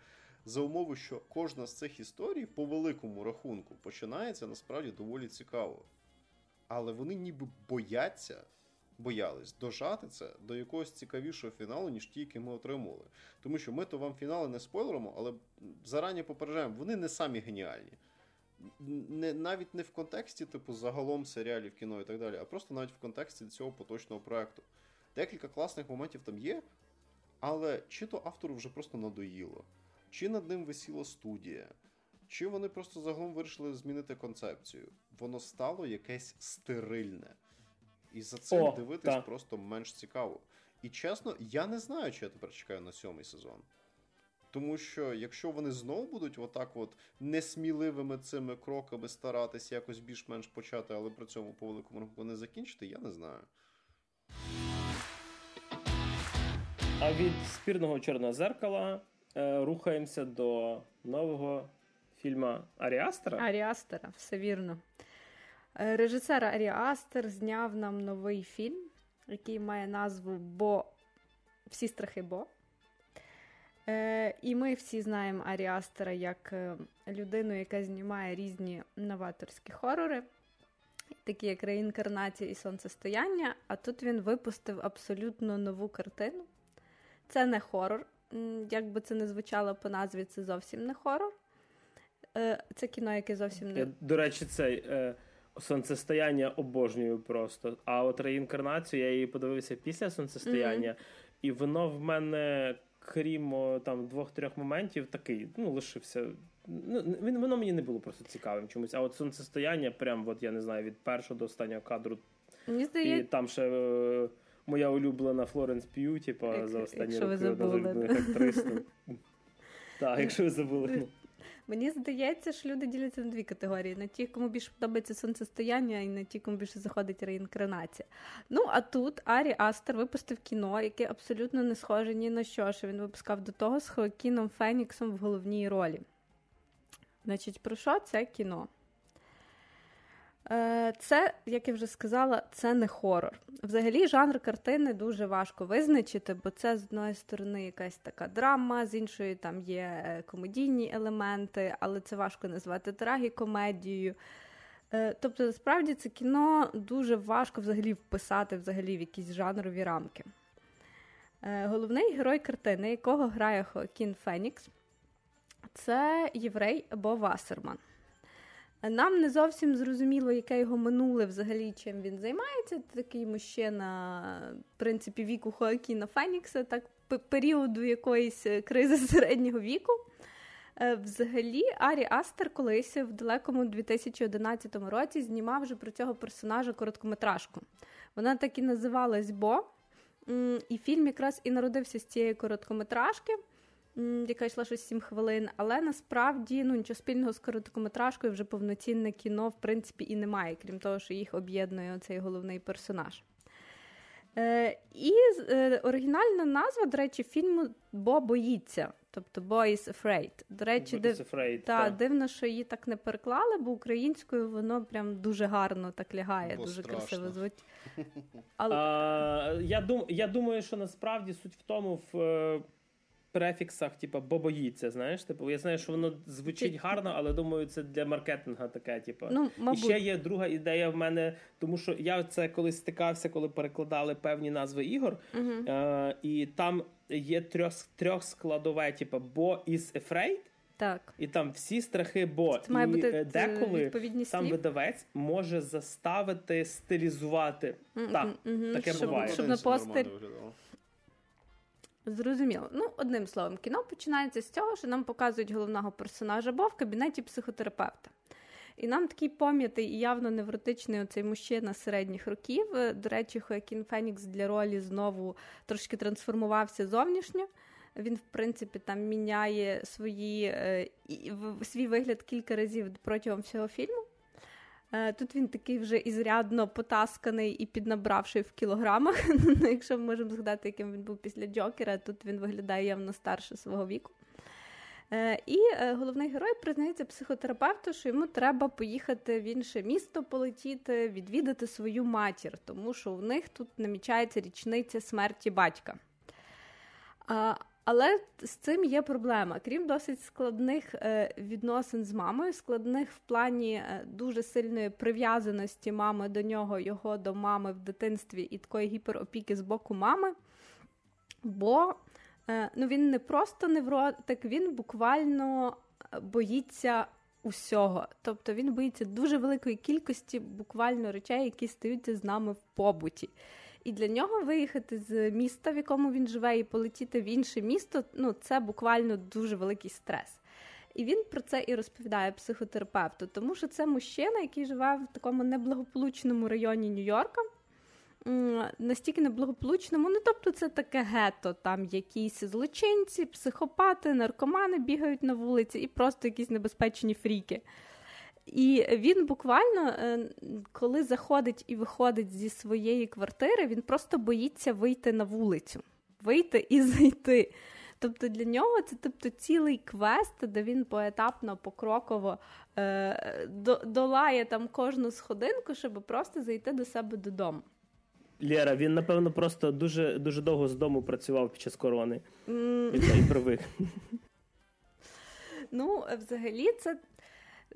За умови, що кожна з цих історій, по великому рахунку, починається насправді доволі цікаво. Але вони ніби бояться боялись дожати це до якогось цікавішого фіналу, ніж ті, які ми отримували. Тому що ми то вам фінали не спойлеримо, але зарані попереджаємо, вони не самі геніальні. Не, Навіть не в контексті, типу, загалом серіалів, кіно і так далі, а просто навіть в контексті цього поточного проекту. Декілька класних моментів там є, але чи то автору вже просто надоїло, чи над ним висіла студія, чи вони просто загалом вирішили змінити концепцію. Воно стало якесь стерильне. І за цим О, дивитись та. просто менш цікаво. І чесно, я не знаю, чи я тепер чекаю на сьомий сезон. Тому що якщо вони знову будуть отак от несміливими цими кроками старатися якось більш-менш почати, але при цьому по великому рахунку не закінчити, я не знаю. А від спірного чорного зеркала е, рухаємося до нового фільму Аріастера. Аріастера, все вірно. Е, режисер Арі Астер зняв нам новий фільм, який має назву Бо Всі страхи Бо. Е, І ми всі знаємо Арі Астера як е, людину, яка знімає різні новаторські хорори, такі як реінкарнація і сонцестояння. А тут він випустив абсолютно нову картину. Це не хорор. Як би це не звучало по назві, це зовсім не хорор. Е, Це кіно, яке зовсім не. До речі, цей. Е... Сонцестояння обожнюю просто. А от реінкарнацію я її подивився після сонцестояння, mm-hmm. і воно в мене, крім там двох-трьох моментів, такий, ну, лишився. Ну, він, Воно мені не було просто цікавим чомусь. А от сонцестояння, прям, от я не знаю, від першого до останнього кадру. Мені здається... І там ще е, моя улюблена Флоренс П'ю, типу, за останні роки актрис. Так, якщо ви забули. Мені здається, що люди діляться на дві категорії: на ті, кому більше подобається сонцестояння, і на ті, кому більше заходить реінкарнація. Ну а тут Арі Астер випустив кіно, яке абсолютно не схоже ні на що, що він випускав до того з Хоакіном Феніксом в головній ролі. Значить, про що це кіно? Е, це, як я вже сказала, це не хорор. Взагалі, жанр картини дуже важко визначити, бо це з одної сторони якась така драма, з іншої там є е, комедійні елементи, але це важко назвати трагікомедією. Е, тобто, насправді, це кіно дуже важко взагалі вписати взагалі в якісь жанрові рамки. Головний герой картини, якого грає Хоакін Фенікс, це єврей Бо Вассерман. Нам не зовсім зрозуміло, яке його минуле взагалі, чим він займається. Такий мужчина, в принципі, віку Хоакіна Фенікса, так періоду якоїсь е, кризи середнього віку. Е, взагалі, Арі Астер колись в далекому 2011 році знімав вже про цього персонажа короткометражку. Вона так і називалась Бо. І фільм якраз і народився з цієї короткометражки яка йшла щось 7 хвилин, але насправді ну, нічого спільного з короткометражкою вже повноцінне кіно, в принципі, і немає, крім того, що їх об'єднує цей головний персонаж. Е, І е, оригінальна назва, до речі, фільму Бо боїться. Тобто Boy is Afraid. До речі, див... afraid, та, та. дивно, що її так не переклали, бо українською воно прям дуже гарно так лягає, бо дуже страшно. красиво звуть. Але... А, я, дум... я думаю, що насправді суть в тому в е, префіксах, типу, бо боїться. Знаєш, типу, я знаю, що воно звучить гарно, але думаю, це для маркетинга таке. Типу. Ну, І ще є друга ідея в мене, тому що я це колись стикався, коли перекладали певні назви ігор, uh е, і там є трьох трьох складове, типу, бо is afraid. Так. І там всі страхи, бо Це має і бути е, деколи сам слів. видавець може заставити стилізувати. Mm-hmm. Так, mm-hmm. таке щоб, буває. Щоб на постер... Зрозуміло. Ну, одним словом, кіно починається з цього, що нам показують головного персонажа Бо в кабінеті психотерапевта. І нам такий пам'ятий і явно невротичний оцей мужчина середніх років. До речі, Хоакін Фенікс для ролі знову трошки трансформувався зовнішньо. Він, в принципі, там міняє свої, е, свій вигляд кілька разів протягом всього фільму. Е, тут він такий вже ізрядно потасканий і піднабравший в кілограмах. Якщо ми можемо згадати, яким він був після Джокера, тут він виглядає явно старше свого віку. Е, і е, головний герой признається психотерапевту, що йому треба поїхати в інше місто, полетіти, відвідати свою матір, тому що у них тут намічається річниця смерті батька. Але з цим є проблема. Крім досить складних е, відносин з мамою, складних в плані е, дуже сильної прив'язаності мами до нього, його до мами в дитинстві і такої гіперопіки з боку мами. Бо е, ну, він не просто невротик, він буквально боїться усього. Тобто він боїться дуже великої кількості буквально речей, які стаються з нами в побуті. І для нього виїхати з міста, в якому він живе, і полетіти в інше місто ну це буквально дуже великий стрес. І він про це і розповідає психотерапевту, тому що це мужчина, який живе в такому неблагополучному районі Нью-Йорка. Настільки неблагополучному, ну тобто це таке гетто, там якісь злочинці, психопати, наркомани бігають на вулиці і просто якісь небезпечні фріки. І він буквально, е, коли заходить і виходить зі своєї квартири, він просто боїться вийти на вулицю, вийти і зайти. Тобто для нього це тобто, цілий квест, де він поетапно, покроково е, долає там кожну сходинку, щоб просто зайти до себе додому. Лєра, він, напевно, просто дуже дуже довго з дому працював під час корони. Mm. І привик. Ну, взагалі, це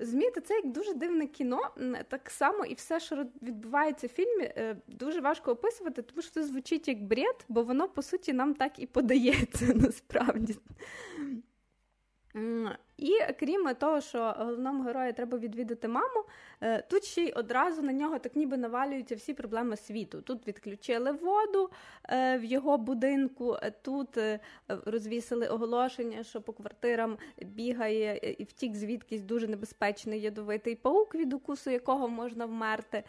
Змієте, це як дуже дивне кіно. Так само і все, що відбувається в фільмі, е, дуже важко описувати, тому що це звучить як бред, бо воно по суті нам так і подається насправді. І крім того, що головному герою треба відвідати маму, е, тут ще й одразу на нього так ніби навалюються всі проблеми світу. Тут відключили воду е, в його будинку, е, тут розвісили оголошення, що по квартирам бігає і втік звідкись дуже небезпечний ядовитий паук, від укусу якого можна вмерти.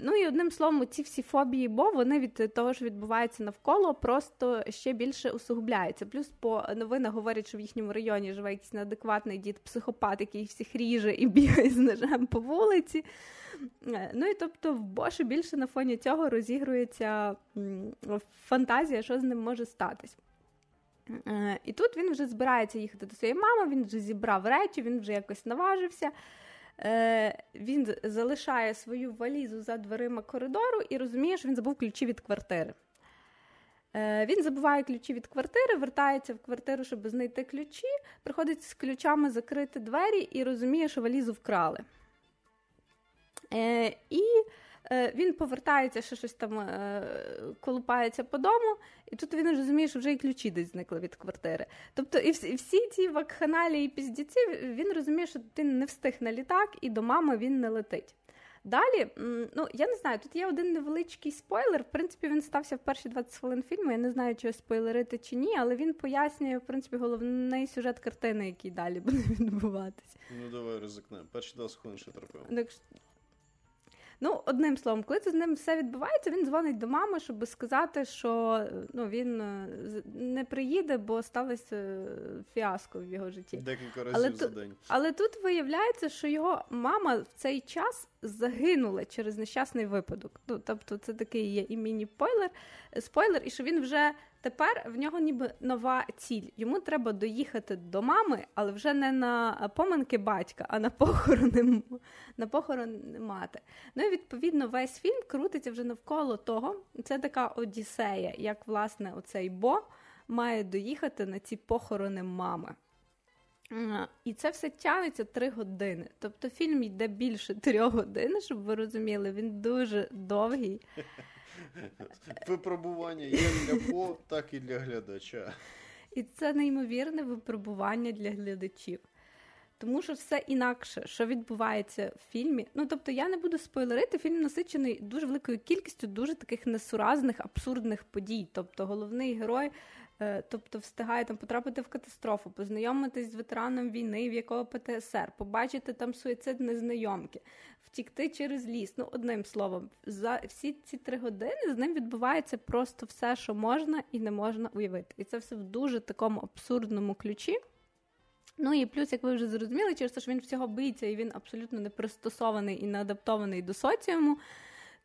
Ну і одним словом, ці всі фобії, бо вони від того, що відбувається навколо, просто ще більше усугубляються. Плюс по новинах говорять, що в їхньому районі живе якийсь неадекватний дід психопат, який всіх ріже і бігає з ножем по вулиці. Е, ну і тобто, в Боші більше на фоні цього розігрується фантазія, що з ним може статись. Е, і тут він вже збирається їхати до своєї мами, він вже зібрав речі, він вже якось наважився. Е, він залишає свою валізу за дверима коридору і розуміє, що він забув ключі від квартири. Е, він забуває ключі від квартири, вертається в квартиру, щоб знайти ключі, приходить з ключами закрити двері і розуміє, що валізу вкрали. Е, і е, він повертається, що щось там колупається по дому, і тут він розуміє, що вже і ключі десь зникли від квартири. Тобто, і всі, ці вакханалії і піздіці, він розуміє, що він не встиг на літак, і до мами він не летить. Далі, ну я не знаю, тут є один невеличкий спойлер. В принципі, він стався в перші 20 хвилин фільму. Я не знаю, чи спойлерити чи ні, але він пояснює, в принципі, головний сюжет картини, який далі буде відбуватися. Ну, давай ризикнемо. Перші 20 хвилин ще терпимо. Ну, одним словом, коли це з ним все відбувається, він дзвонить до мами, щоб сказати, що ну, він е, не приїде, бо сталося е, фіаско в його житті. Декілька разів але за день. Але тут виявляється, що його мама в цей час загинула через нещасний випадок. Ну, тобто, це такий є і міні-спойлер, спойлер, і що він вже тепер в нього ніби нова ціль. Йому треба доїхати до мами, але вже не на поминки батька, а на похорони на похорони мати. Ну і відповідно весь фільм крутиться вже навколо того. Це така одіссея, як власне оцей Бо має доїхати на ці похорони мами. І це все тягнеться три години. Тобто фільм йде більше трьох годин, щоб ви розуміли, він дуже довгий. Випробування як для по, так і для глядача. І це неймовірне випробування для глядачів. Тому що все інакше, що відбувається в фільмі. Ну тобто я не буду спойлерити, фільм насичений дуже великою кількістю дуже таких несуразних, абсурдних подій. Тобто головний герой тобто встигає там потрапити в катастрофу, познайомитись з ветераном війни, в якого ПТСР, побачити там суїцид незнайомки, втікти через ліс. Ну, одним словом, за всі ці три години з ним відбувається просто все, що можна і не можна уявити. І це все в дуже такому абсурдному ключі. Ну і плюс, як ви вже зрозуміли, через те, що він всього боїться і він абсолютно не пристосований і не адаптований до соціуму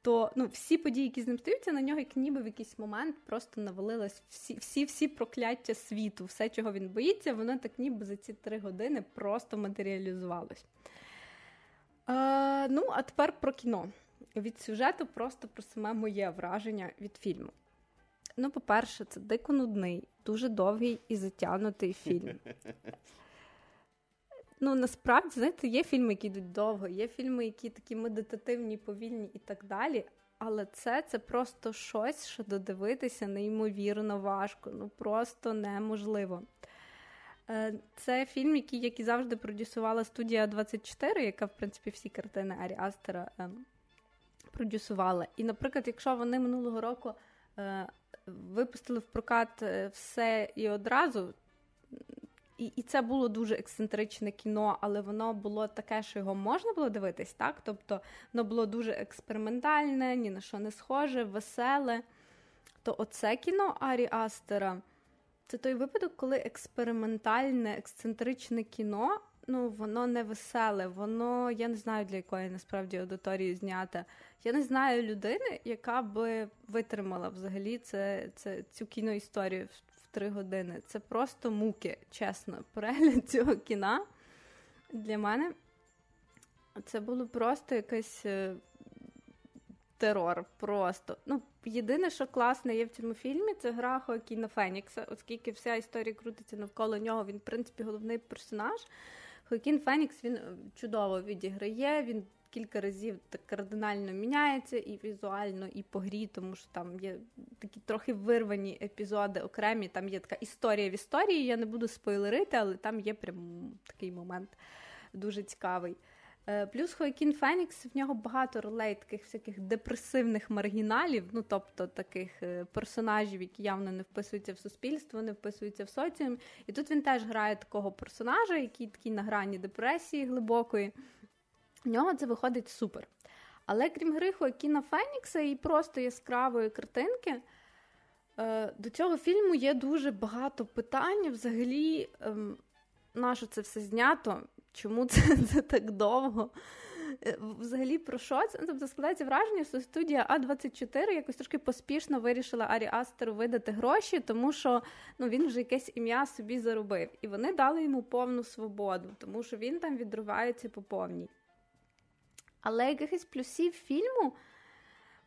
то ну, всі події, які з ним стаються, на нього як ніби в якийсь момент просто навалилось всі всі всі прокляття світу, все, чого він боїться, воно так ніби за ці три години просто матеріалізувалось. Е, Ну, а тепер про кіно. Від сюжету просто про саме моє враження від фільму. Ну, по-перше, це дико нудний, дуже довгий і затягнутий фільм. Ну, насправді, знаєте, є фільми, які йдуть довго, є фільми, які такі медитативні, повільні і так далі. Але це це просто щось, що додивитися неймовірно важко, ну просто неможливо. Е, це фільм, який, як і завжди, продюсувала студія 24, яка, в принципі, всі картини Арі Астера ем, продюсувала. І, наприклад, якщо вони минулого року е, випустили в прокат е, все і одразу, і і це було дуже ексцентричне кіно, але воно було таке, що його можна було дивитись, так? Тобто воно було дуже експериментальне, ні на що не схоже, веселе. То оце кіно Арі Астера це той випадок, коли експериментальне, ексцентричне кіно, ну, воно не веселе, воно, я не знаю, для якої насправді аудиторії знято. Я не знаю людини, яка би витримала взагалі це, це цю кіноісторію три години. Це просто муки, чесно. Перегляд цього кіна для мене це було просто якийсь е, терор. Просто. Ну, Єдине, що класне є в цьому фільмі, це гра Хоакіна Фенікса, оскільки вся історія крутиться навколо нього. Він, в принципі, головний персонаж. Хоакін Фенікс він чудово відіграє. Він кілька разів так кардинально міняється і візуально, і по грі, тому що там є такі трохи вирвані епізоди окремі. Там є така історія в історії. Я не буду спойлерити, але там є прям такий момент дуже цікавий. Е, плюс Хоакін Фенікс, в нього багато ролей таких всяких депресивних маргіналів, ну тобто таких е, персонажів, які явно не вписуються в суспільство, не вписуються в соціум. І тут він теж грає такого персонажа, який такий на грані депресії глибокої. В нього це виходить супер. Але крім гри Хоакіна Фенікса і просто яскравої картинки, е, до цього фільму є дуже багато питань. Взагалі, ем, на що це все знято? Чому це, це так довго? Е, взагалі, про що це? Тобто складається враження, що студія А24 якось трошки поспішно вирішила Арі Астеру видати гроші, тому що ну, він вже якесь ім'я собі заробив. І вони дали йому повну свободу, тому що він там відривається по повній. Але якихось плюсів фільму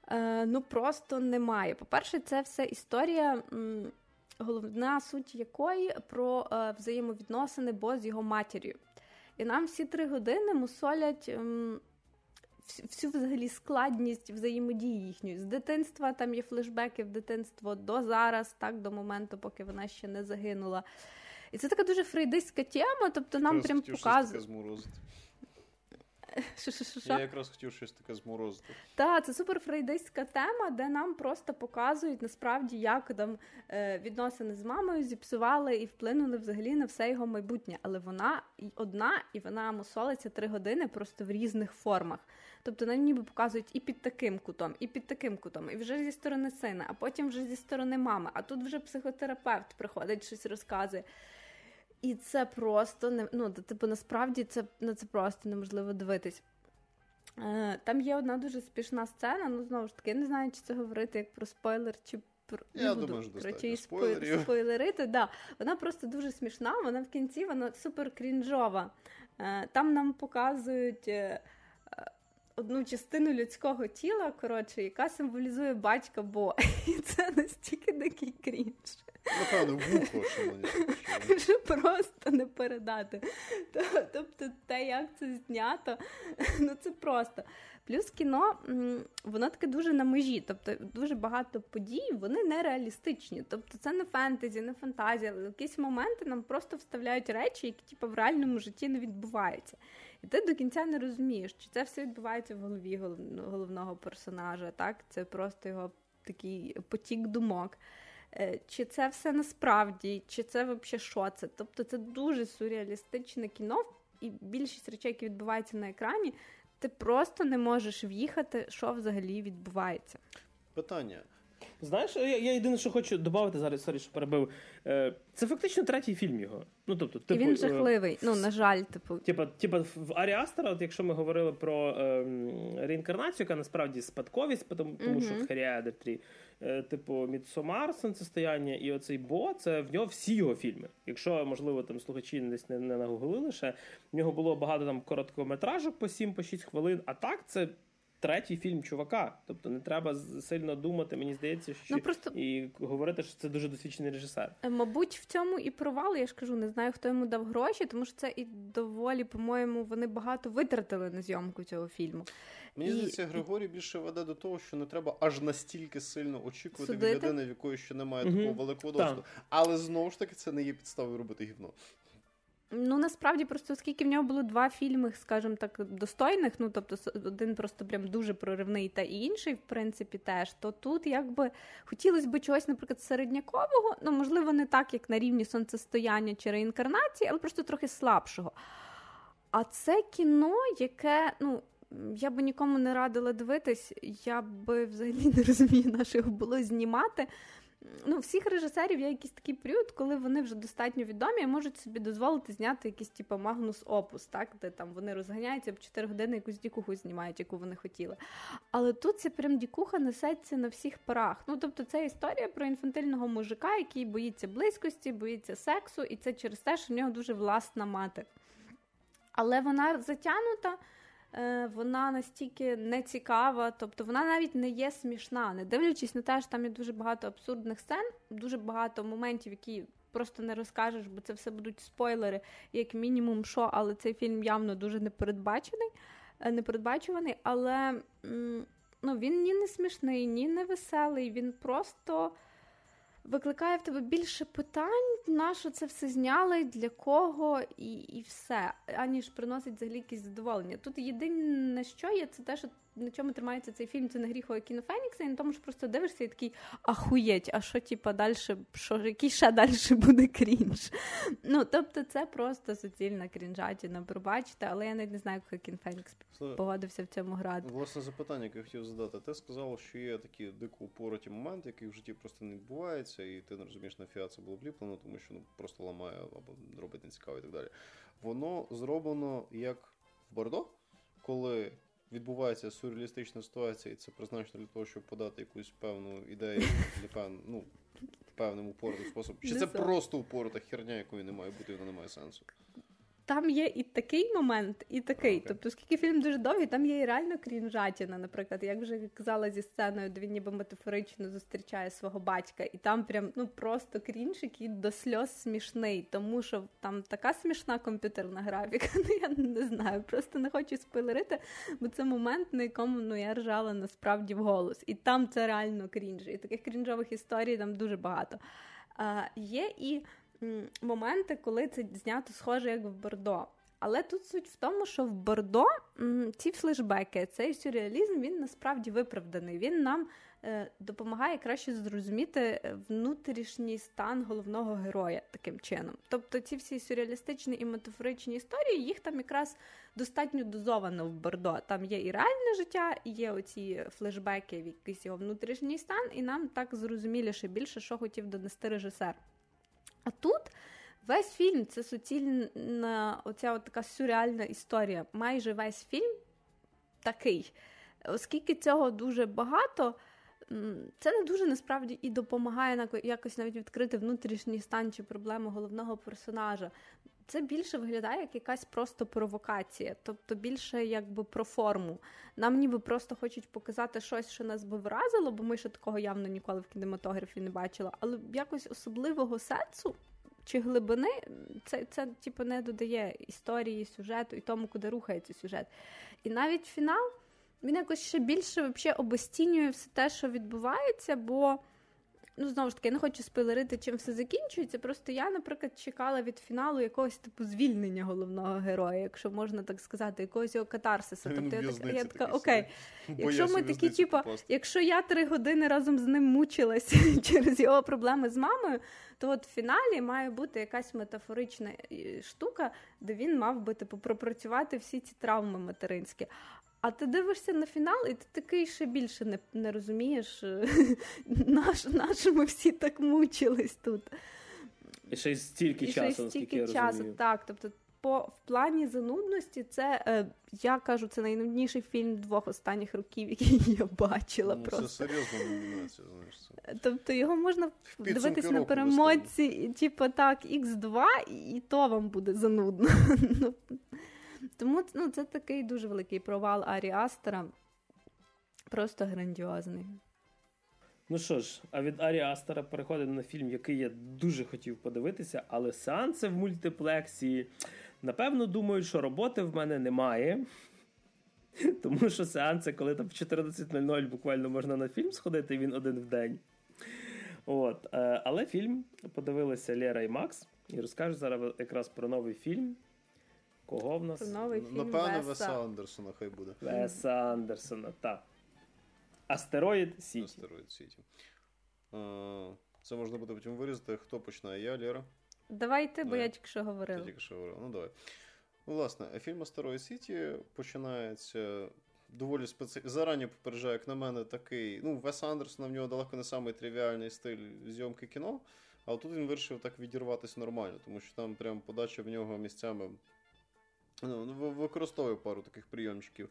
е, ну просто немає. По-перше, це все історія, м, головна суть якої про е, взаємовідносини Бо з його матір'ю. І нам всі три години мусолять м, всю взагалі складність взаємодії їхньої. З дитинства там є флешбеки в дитинство до зараз, так, до моменту, поки вона ще не загинула. І це така дуже фрейдистська тема, тобто нам прям показує. Я якраз хотів щось таке зморозити. Так, це суперфрейдистська тема, де нам просто показують насправді, як там е, відносини з мамою зіпсували і вплинули взагалі на все його майбутнє. Але вона одна і вона мусолиться три години просто в різних формах. Тобто нам ніби показують і під таким кутом, і під таким кутом, і вже зі сторони сина, а потім вже зі сторони мами. А тут вже психотерапевт приходить, щось розказує. І це просто не ну, типу, насправді це на це просто неможливо дивитись. Е, Там є одна дуже спішна сцена, ну знову ж таки, я не знаю, чи це говорити як про спойлер, чи про я буду, думаю, що коротше, спойлерів. спойлерити. Да. Вона просто дуже смішна, вона в кінці вона супер крінжова. Е, Там нам показують. Е, одну частину людського тіла, коротше, яка символізує батька Бо. І це настільки дикий крінж. Напевно, вухо, що Що просто не передати. Тобто, те, як це знято, ну це просто. Плюс кіно, воно таке дуже на межі, тобто дуже багато подій, вони нереалістичні. Тобто це не фентезі, не фантазія. але В якісь моменти нам просто вставляють речі, які типу, в реальному житті не відбуваються. І ти до кінця не розумієш, чи це все відбувається в голові головного персонажа, так? Це просто його такий потік думок. Е, чи це все насправді, чи це взагалі що це? Тобто це дуже сюрреалістичне кіно, і більшість речей, які відбуваються на екрані, ти просто не можеш в'їхати, що взагалі відбувається. Питання. Знаєш, я я єдине, що хочу додати зараз, sorry, що перебив. Е, Це фактично третій фільм його. Ну, тобто, типу, І він жахливий. Е, ну, на жаль, типу. Типа, типа в Арі Астера, от якщо ми говорили про е, реінкарнацію, яка насправді спадковість, тому, тому uh-huh. що в Hereditary, е, типу, Мідсомар, сонцестояння і оцей Бо, це в нього всі його фільми. Якщо, можливо, там слухачі десь не, не нагуглили ще, в нього було багато там короткометражок по 7-6 хвилин, а так це третій фільм чувака. Тобто не треба сильно думати, мені здається, що ну, просто... і говорити, що це дуже досвідчений режисер. Е, мабуть, в цьому і провал, я ж кажу, не знаю, хто йому дав гроші, тому що це і доволі, по-моєму, вони багато витратили на зйомку цього фільму. Мені і... здається, Григорій більше веде до того, що не треба аж настільки сильно очікувати Судити? від людини, в якої ще немає такого великого досвіду. Але знову ж таки, це не є підставою робити гівно. Ну насправді просто оскільки в нього було два фільми, скажімо так, достойних. Ну тобто, один просто прям дуже проривний, та і інший, в принципі, теж. То тут якби хотілося б чогось, наприклад, середнякового, ну можливо, не так, як на рівні сонцестояння чи реінкарнації, але просто трохи слабшого. А це кіно, яке, ну. Я би нікому не радила дивитись, я би взагалі не розумію, на що його було знімати ну, всіх режисерів є якийсь такий період, коли вони вже достатньо відомі і можуть собі дозволити зняти якийсь типу магнус опус, так, де там вони розганяються в 4 години якусь дікуху знімають, яку вони хотіли. Але тут ця прям дікуха несеться на всіх парах. Ну, тобто, це історія про інфантильного мужика, який боїться близькості, боїться сексу, і це через те, що в нього дуже власна мати. Але вона затягнута. Е, вона настільки не цікава, тобто вона навіть не є смішна, не дивлячись на те, що там є дуже багато абсурдних сцен, дуже багато моментів, які просто не розкажеш, бо це все будуть спойлери, як мінімум, що, але цей фільм явно дуже непередбачений, е, непередбачуваний, але ну, він ні не смішний, ні не веселий, він просто викликає в тебе більше питань, на що це все зняли, для кого і і все, аніж приносить взагалі якісь задоволення. Тут єдине, що є, це те, що на чому тримається цей фільм, це не гріхове кіно Фенікса, і на тому що просто дивишся і такий ахуєть, а що, типа, далі, що який ще далі буде крінж. Ну, тобто, це просто суцільна крінжатіна, пробачте, але я навіть не знаю, як Хакін Фенікс погодився в цьому грати. Власне запитання, яке я хотів задати. Ти сказав, що є такі дико упороті моменти, які в житті просто не відбуваються, і ти не розумієш, на фіа це було вліплено, тому що ну просто ламає або робить нецікаво і так далі. Воно зроблено як в Бордо, коли відбувається сюрреалістична ситуація, і це призначено для того, щоб подати якусь певну ідею для певну, ну, певним упорним способом. Чи це просто упорота херня, якої не має бути, вона не має сенсу? Там є і такий момент, і такий. Okay. Тобто, оскільки фільм дуже довгий, там є і реально крінжатіна, наприклад, як вже казала зі сценою, де він ніби метафорично зустрічає свого батька, і там прям ну просто крінж, який до сльоз смішний, тому що там така смішна комп'ютерна графіка. Ну я не знаю, просто не хочу спойлерити, бо це момент, на якому ну я ржала насправді в голос. І там це реально крінж. І таких крінжових історій там дуже багато. А, Є і моменти, коли це знято схоже як в Бордо. Але тут суть в тому, що в Бордо ці флешбеки, цей сюрреалізм, він насправді виправданий. Він нам е, допомагає краще зрозуміти внутрішній стан головного героя таким чином. Тобто ці всі сюрреалістичні і метафоричні історії, їх там якраз достатньо дозовано в Бордо. Там є і реальне життя, і є оці флешбеки якийсь його внутрішній стан, і нам так зрозуміліше більше, що хотів донести режисер. А тут. Весь фільм це суцільна оця от така сюрреальна історія. Майже весь фільм такий. Оскільки цього дуже багато, це не дуже насправді і допомагає якось навіть відкрити внутрішній стан чи проблему головного персонажа. Це більше виглядає як якась просто провокація, тобто більше якби про форму. Нам ніби просто хочуть показати щось, що нас би вразило, бо ми ще такого явно ніколи в кінематографі не бачили, але якось особливого сенсу чи глибини, це, це типу, не додає історії, сюжету і тому, куди рухається сюжет. І навіть фінал він якось ще більше вообще обостінює все те, що відбувається, бо. Ну, знову ж таки, я не хочу спойлерити, чим все закінчується. Просто я, наприклад, чекала від фіналу якогось типу звільнення головного героя, якщо можна так сказати, якогось його катарсиса. Тобто я така, я така окей, якщо ми такі, типу, якщо я три години разом з ним мучилась через його проблеми з мамою, то от в фіналі має бути якась метафорична штука, де він мав би типу пропрацювати всі ці травми материнські. А ти дивишся на фінал, і ти такий ще більше не не розумієш, наш, наш ми всі так мучились тут. І ще й стільки і часу, стільки я часу, розумію. так. Тобто, по в плані занудності, це е, я кажу, це найнудніший фільм двох останніх років, який я бачила. Ну, просто. Це серйозна номінація, знаєш. Це. Тобто його можна дивитись на перемоці, типу так, Х2, і то вам буде занудно. Тому ну, це такий дуже великий провал Арі Астера. Просто грандіозний. Ну що ж, а від Арі Астера переходимо на фільм, який я дуже хотів подивитися, але сеанси в мультиплексі. Напевно, думаю, що роботи в мене немає. Тому що сеанси, коли там в 14.00 буквально можна на фільм сходити, він один в день. От. Е, але фільм подивилися Лера і Макс і розкажуть зараз якраз про новий фільм. Кого в нас? Новий фільм Напевно, Веса. Веса Андерсона хай буде. Веса Андерсона, так. Астероїд Сіті. Астероїд Сіті. Це можна буде потім вирізати. Хто починає? Я, Лера? Давай ти, бо я тільки що говорила. Ти тільки що говорив. Ну, давай. Ну, власне, фільм Астероїд Сіті починається. Доволі специ... Зарані попереджаю, як на мене, такий. Ну, Вес Андерсона в нього далеко не самий тривіальний стиль зйомки кіно, але тут він вирішив так відірватися нормально, тому що там прям подача в нього місцями ну, використовує пару таких прийомчиків.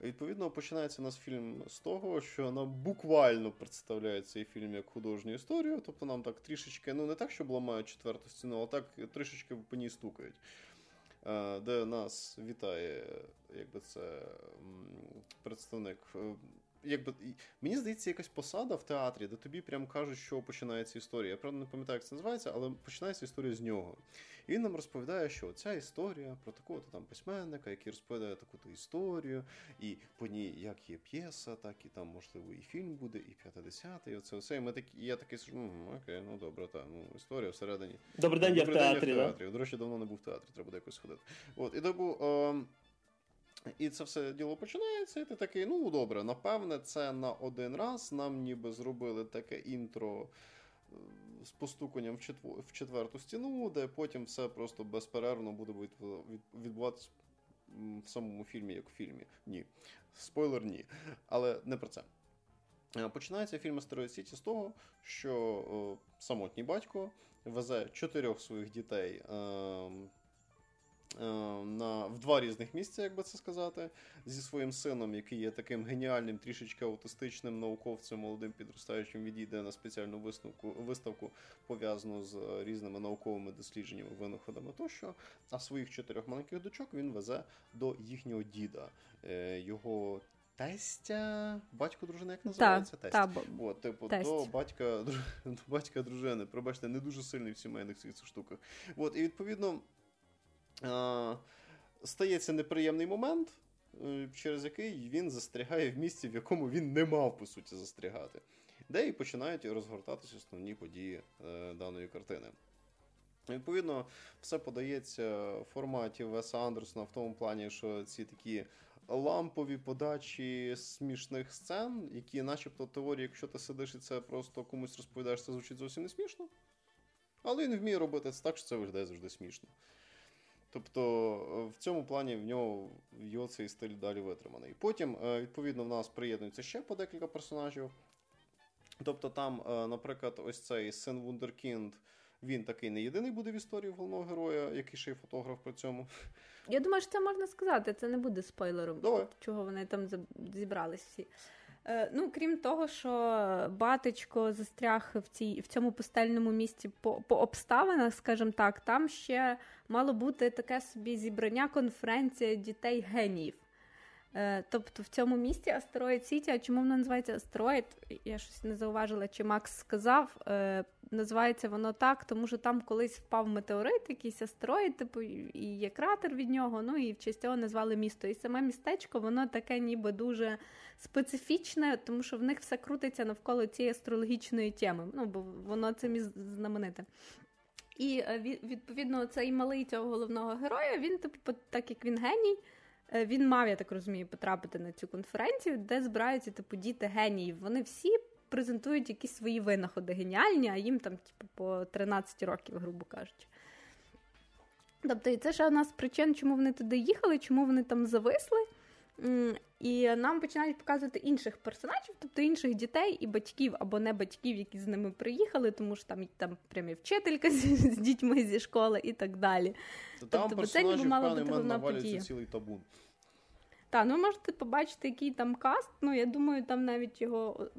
Відповідно, починається у нас фільм з того, що нам буквально представляє цей фільм як художню історію. Тобто нам так трішечки, ну не так, щоб ламають четверту стіну, а так трішечки по ній стукають. Е, де нас вітає, якби це представник е, якби мені здається, якась посада в театрі, де тобі прям кажуть, що починається історія. Я правда не пам'ятаю, як це називається, але починається історія з нього. І він нам розповідає, що ця історія про такого-то там письменника, який розповідає таку-то історію, і по ній як є п'єса, так і там, можливо, і фільм буде, і п'яте-десяте, і оце все. І ми такі, і я такий сижу, окей, ну добре, та ну історія всередині. Добрий день, я в театрі. Я в театрі. До речі, давно не був в театрі, треба буде якось ходити. От, і добу. Е- і це все діло починається, і ти такий, ну добре, напевне, це на один раз. Нам ніби зробили таке інтро е, з постуканням в четверту стіну, де потім все просто безперервно буде відбуватися в самому фільмі, як в фільмі. Ні. Спойлер, ні. Але не про це. Е, починається фільм Астероїд Сіті з того, що о, самотній батько везе чотирьох своїх дітей. Е, на, в два різних місця, як би це сказати, зі своїм сином, який є таким геніальним, трішечки аутистичним науковцем, молодим підростаючим, відійде на спеціальну виставку, виставку пов'язану з різними науковими дослідженнями, винаходами тощо. А своїх чотирьох маленьких дочок він везе до їхнього діда. Е, його Тестя, батько дружини, як називається? Та, та, От, типу, до батька до батька дружини. Пробачте, не дуже сильний в сімейних цих штуках. От, і відповідно стається неприємний момент, е, через який він застрягає в місці, в якому він не мав, по суті, застрягати, де і починають розгортатися основні події е, даної картини. Відповідно, все подається в форматі Веса Андерсона в тому плані, що ці такі лампові подачі смішних сцен, які, начебто, теорії, якщо ти сидиш і це просто комусь розповідаєш, це звучить зовсім не смішно. Але він вміє робити це так, що це виглядає завжди смішно. Тобто в цьому плані в нього його цей стиль далі витриманий. Потім, е, відповідно, в нас приєднується ще по декілька персонажів. Тобто, там, е, наприклад, ось цей син Вундеркінд, він такий не єдиний буде в історії головного героя, який ще й фотограф при цьому. Я думаю, що це можна сказати, це не буде спойлером, Давай. чого вони там зібрались всі. Е, ну, крім того, що батечко застряг в цій в цьому пустельному місці по по обставинах, скажімо так, там ще мало бути таке собі зібрання конференція дітей геніїв. Е, тобто в цьому місті Астероїд Сіті, а чому воно називається Астероїд? Я щось не зауважила, чи Макс сказав. Е, називається воно так, тому що там колись впав метеорит, якийсь астероїд, типу, і є кратер від нього. Ну і в честь цього назвали місто. І саме містечко, воно таке, ніби дуже специфічне, тому що в них все крутиться навколо цієї астрологічної теми. Ну, бо воно цим знамените. І е, відповідно цей малий цього головного героя, він, типу, так як він геній. Е, він мав, я так розумію, потрапити на цю конференцію, де збираються типу діти геніїв. Вони всі презентують якісь свої винаходи геніальні, а їм там типу, по 13 років, грубо кажучи. Тобто, і це ще одна з причин, чому вони туди їхали, чому вони там зависли. І нам починають показувати інших персонажів, тобто інших дітей і батьків або не батьків, які з ними приїхали, тому що там там прямо вчителька з, з дітьми зі школи і так далі. То там тобто, це ніби мала бути головна подія. цілий табун. Так, ну можете побачити, який там каст. Ну, я думаю, там навіть його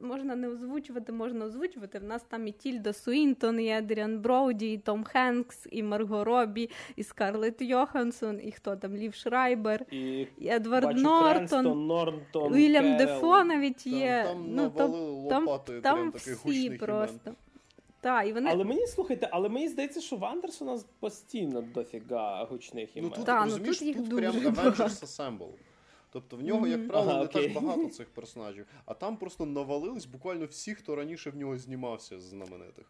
можна не озвучувати, можна озвучувати. В нас там і Тільда Суінтон, і Едріан Броуді, і Том Хенкс, і Марго Робі, і Скарлетт Йоханссон, і хто там Лів Шрайбер, і, і Едвард Нортон, Нортон, Вільям Дефо навіть є. Там, там ну, там, там, там всі просто. Та, і вони... Але мені слухайте, але мені здається, що в Андерсона постійно дофіга гучних імен. Ну тут, Та, розумієш, ну, тут, тут прям Avengers Assemble. Тобто в нього, як правило, ага, не так багато цих персонажів, а там просто навалились буквально всі, хто раніше в нього знімався з знаменитих.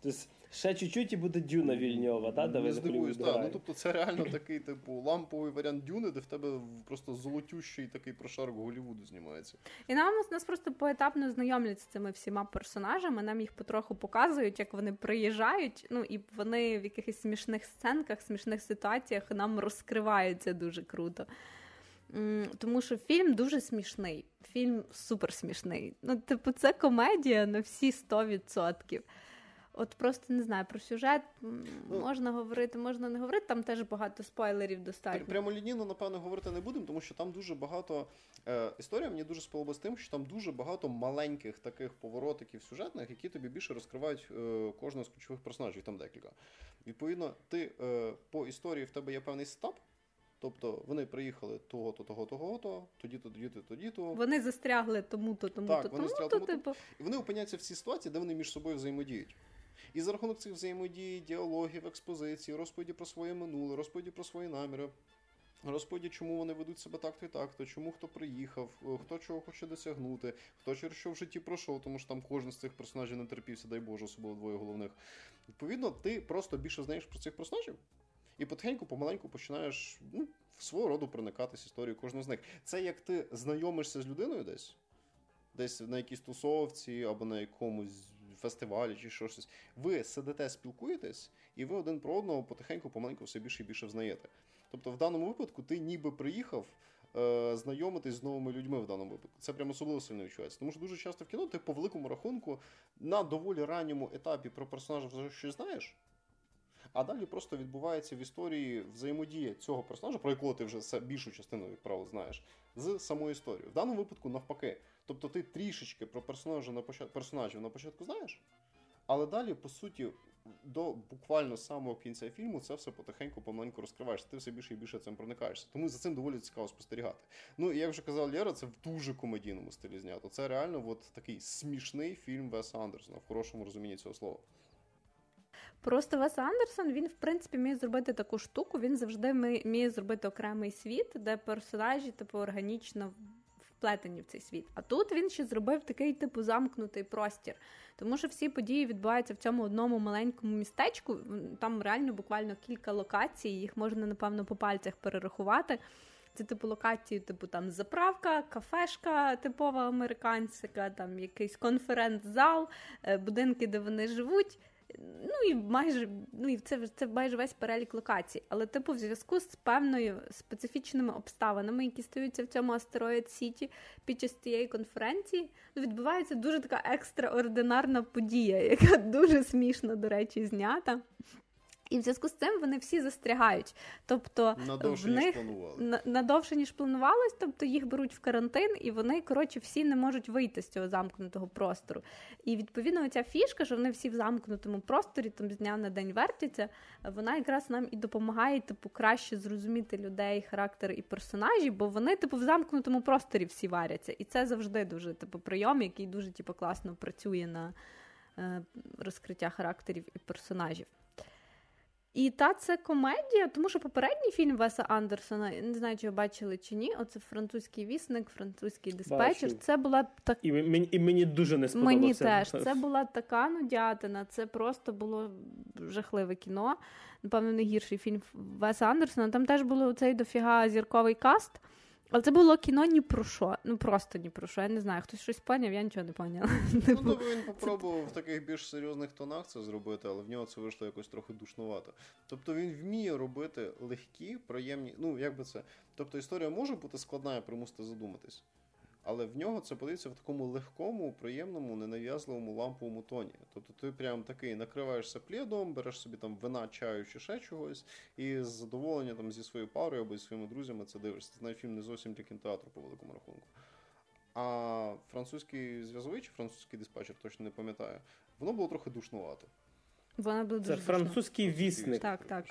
Тобто ще чуть-чуть і буде Дюна Вільньова, так? Не здивуюсь, так. Ну тобто це реально такий, типу, ламповий варіант Дюни, де в тебе просто золотющий такий прошарок Голлівуду знімається. І нам нас просто поетапно знайомлять з цими всіма персонажами. Нам їх потроху показують, як вони приїжджають. Ну і вони в якихось смішних сценках, смішних ситуаціях нам розкриваються дуже круто. Тому що фільм дуже смішний, фільм супер смішний. Ну, типу, це комедія на всі 100%. От просто не знаю про сюжет ну, можна говорити, можна не говорити. Там теж багато спойлерів достатньо. Прямо лінійно, напевно, говорити не будемо, тому що там дуже багато е, історія мені дуже сподобалась тим, що там дуже багато маленьких таких поворотиків сюжетних, які тобі більше розкривають е, кожного з ключових персонажів. Там декілька. Відповідно, ти е, по історії в тебе є певний стап. Тобто вони приїхали того-то, того-то, того-то, тоді-то, тоді-то, тоді-то. Вони застрягли тому-то, тому-то, тому-то, тому-то, типу. І вони опиняються в цій ситуації, де вони між собою взаємодіють. І за рахунок цих взаємодій, діалогів, експозицій, розповіді про своє минуле, розповіді про свої наміри, розповіді, чому вони ведуть себе так-то і так-то, чому хто приїхав, хто чого хоче досягнути, хто через що в житті пройшов, тому що там кожен з цих персонажів не терпівся, дай Боже, особливо двоє головних. Відповідно, ти просто більше знаєш про цих персонажів. І потихеньку, помаленьку починаєш ну, в свого роду проникатись історією кожного з них. Це як ти знайомишся з людиною десь, десь на якійсь тусовці або на якомусь фестивалі чи щось. Ви сидите, спілкуєтесь, і ви один про одного потихеньку, помаленьку все більше і більше взнаєте. Тобто, в даному випадку ти ніби приїхав. Е, знайомитись з новими людьми в даному випадку. Це прямо особливо сильно відчувається. Тому що дуже часто в кіно ти по великому рахунку на доволі ранньому етапі про персонажа вже щось знаєш, а далі просто відбувається в історії взаємодія цього персонажа, про якого ти вже більшу частину, як знаєш, з самою історією. В даному випадку, навпаки. Тобто ти трішечки про персонажа на початку персонажів на початку знаєш, але далі, по суті, до буквально самого кінця фільму це все потихеньку помаленьку розкриваєшся. Ти все більше і більше цим проникаєшся. Тому за цим доволі цікаво спостерігати. Ну і як вже казав Лєра, це в дуже комедійному стилі знято. Це реально от такий смішний фільм Веса Андерсона в хорошому розумінні цього слова. Просто Вес Андерсон він, в принципі, міг зробити таку штуку. Він завжди міг зробити окремий світ, де персонажі типу органічно вплетені в цей світ. А тут він ще зробив такий типу замкнутий простір. Тому що всі події відбуваються в цьому одному маленькому містечку. Там реально буквально кілька локацій, їх можна, напевно, по пальцях перерахувати. Це типу локації, типу там заправка, кафешка типова американська, там якийсь конференц-зал, е, будинки, де вони живуть. Ну і майже ну і це це майже весь перелік локацій. Але, типу, в зв'язку з певною специфічними обставинами, які стаються в цьому астероїд Сіті під час цієї конференції, ну, відбувається дуже така екстраординарна подія, яка дуже смішно, до речі, знята. І в зв'язку з цим вони всі застрягають. Тобто надовше, в них ніж планували. надовше ніж планувалось, тобто їх беруть в карантин, і вони коротше всі не можуть вийти з цього замкнутого простору. І відповідно ця фішка, що вони всі в замкнутому просторі, там з дня на день вертяться, вона якраз нам і допомагає типу краще зрозуміти людей, характер і персонажі, бо вони, типу, в замкнутому просторі всі варяться. І це завжди дуже типу прийом, який дуже типу, класно працює на е, розкриття характерів і персонажів. І та це комедія, тому що попередній фільм Веса Андерсона, не знаю, чи ви бачили чи ні. Оце французький вісник, французький диспетчер. Бачу. Це була так і мені і мені дуже не сподобалося. Мені теж це була така нудятина. Це просто було жахливе кіно. Напевно, не гірший фільм Веса Андерсона. Там теж було цей дофіга зірковий каст. Але це було кіно ні про що. Ну просто ні про що. Я не знаю, хтось щось поняв, я нічого не поняла. Ну, тобто він попробував в таких більш серйозних тонах це зробити, але в нього це вийшло якось трохи душнувато. Тобто він вміє робити легкі, приємні. Ну, як би це. Тобто історія може бути складна і примусити задуматись. Але в нього це подається в такому легкому, приємному, ненав'язливому ламповому тоні. Тобто ти прям такий накриваєшся плідом, береш собі там вина, чаю чи ще чогось, і з задоволення там зі своєю парою або зі своїми друзями це дивишся. Це навіть фільм не зовсім для кінотеатру по великому рахунку. А французький зв'язовий чи французький диспатчер, точно не пам'ятаю, воно було трохи душнувато. Воно було дуже Це французький вісник. Так, так.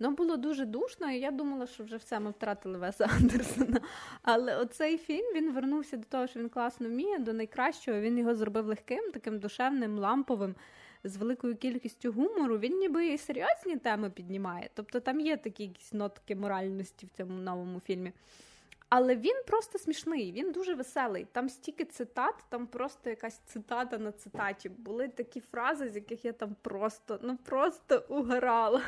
Ну, було дуже душно, і я думала, що вже все ми втратили Веса Андерсона. Але оцей фільм він вернувся до того, що він класно вміє, до найкращого. Він його зробив легким, таким душевним, ламповим, з великою кількістю гумору. Він ніби і серйозні теми піднімає. Тобто там є такі якісь нотки моральності в цьому новому фільмі. Але він просто смішний, він дуже веселий. Там стільки цитат, там просто якась цитата на цитаті. Були такі фрази, з яких я там просто ну просто угорала.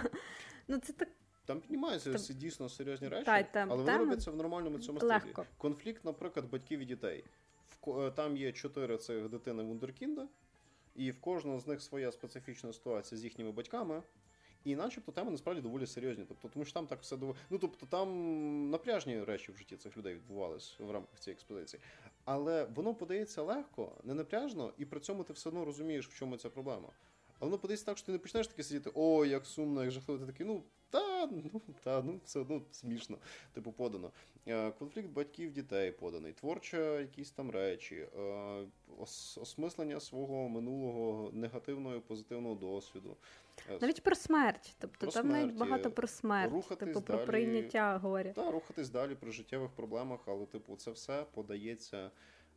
Ну це так. Там піднімаються там... дійсно серйозні речі, та, там, але вони робляться в нормальному цьому стилі. Легко. Конфлікт, наприклад, батьків і дітей. В Там є чотири цих дитини Вундеркінда, і в кожного з них своя специфічна ситуація з їхніми батьками. І начебто теми насправді доволі серйозні. Тобто, тому що там так все доволі. Ну тобто там напряжні речі в житті цих людей відбувались в рамках цієї експедиції. Але воно подається легко, не напряжно, і при цьому ти все одно розумієш, в чому ця проблема. Але воно подається так, що ти не почнеш таки сидіти, о, як сумно, як жахливо, ти такий, ну, та, ну, та, ну, все одно смішно, типу, подано. Е, конфлікт батьків дітей поданий, творча якісь там речі, е, осмислення свого минулого негативного і позитивного досвіду. Е, навіть про смерть, тобто про там смерть, навіть багато про смерть, рухатись типу далі, про прийняття горя. Так, рухатись далі при життєвих проблемах, але, типу, це все подається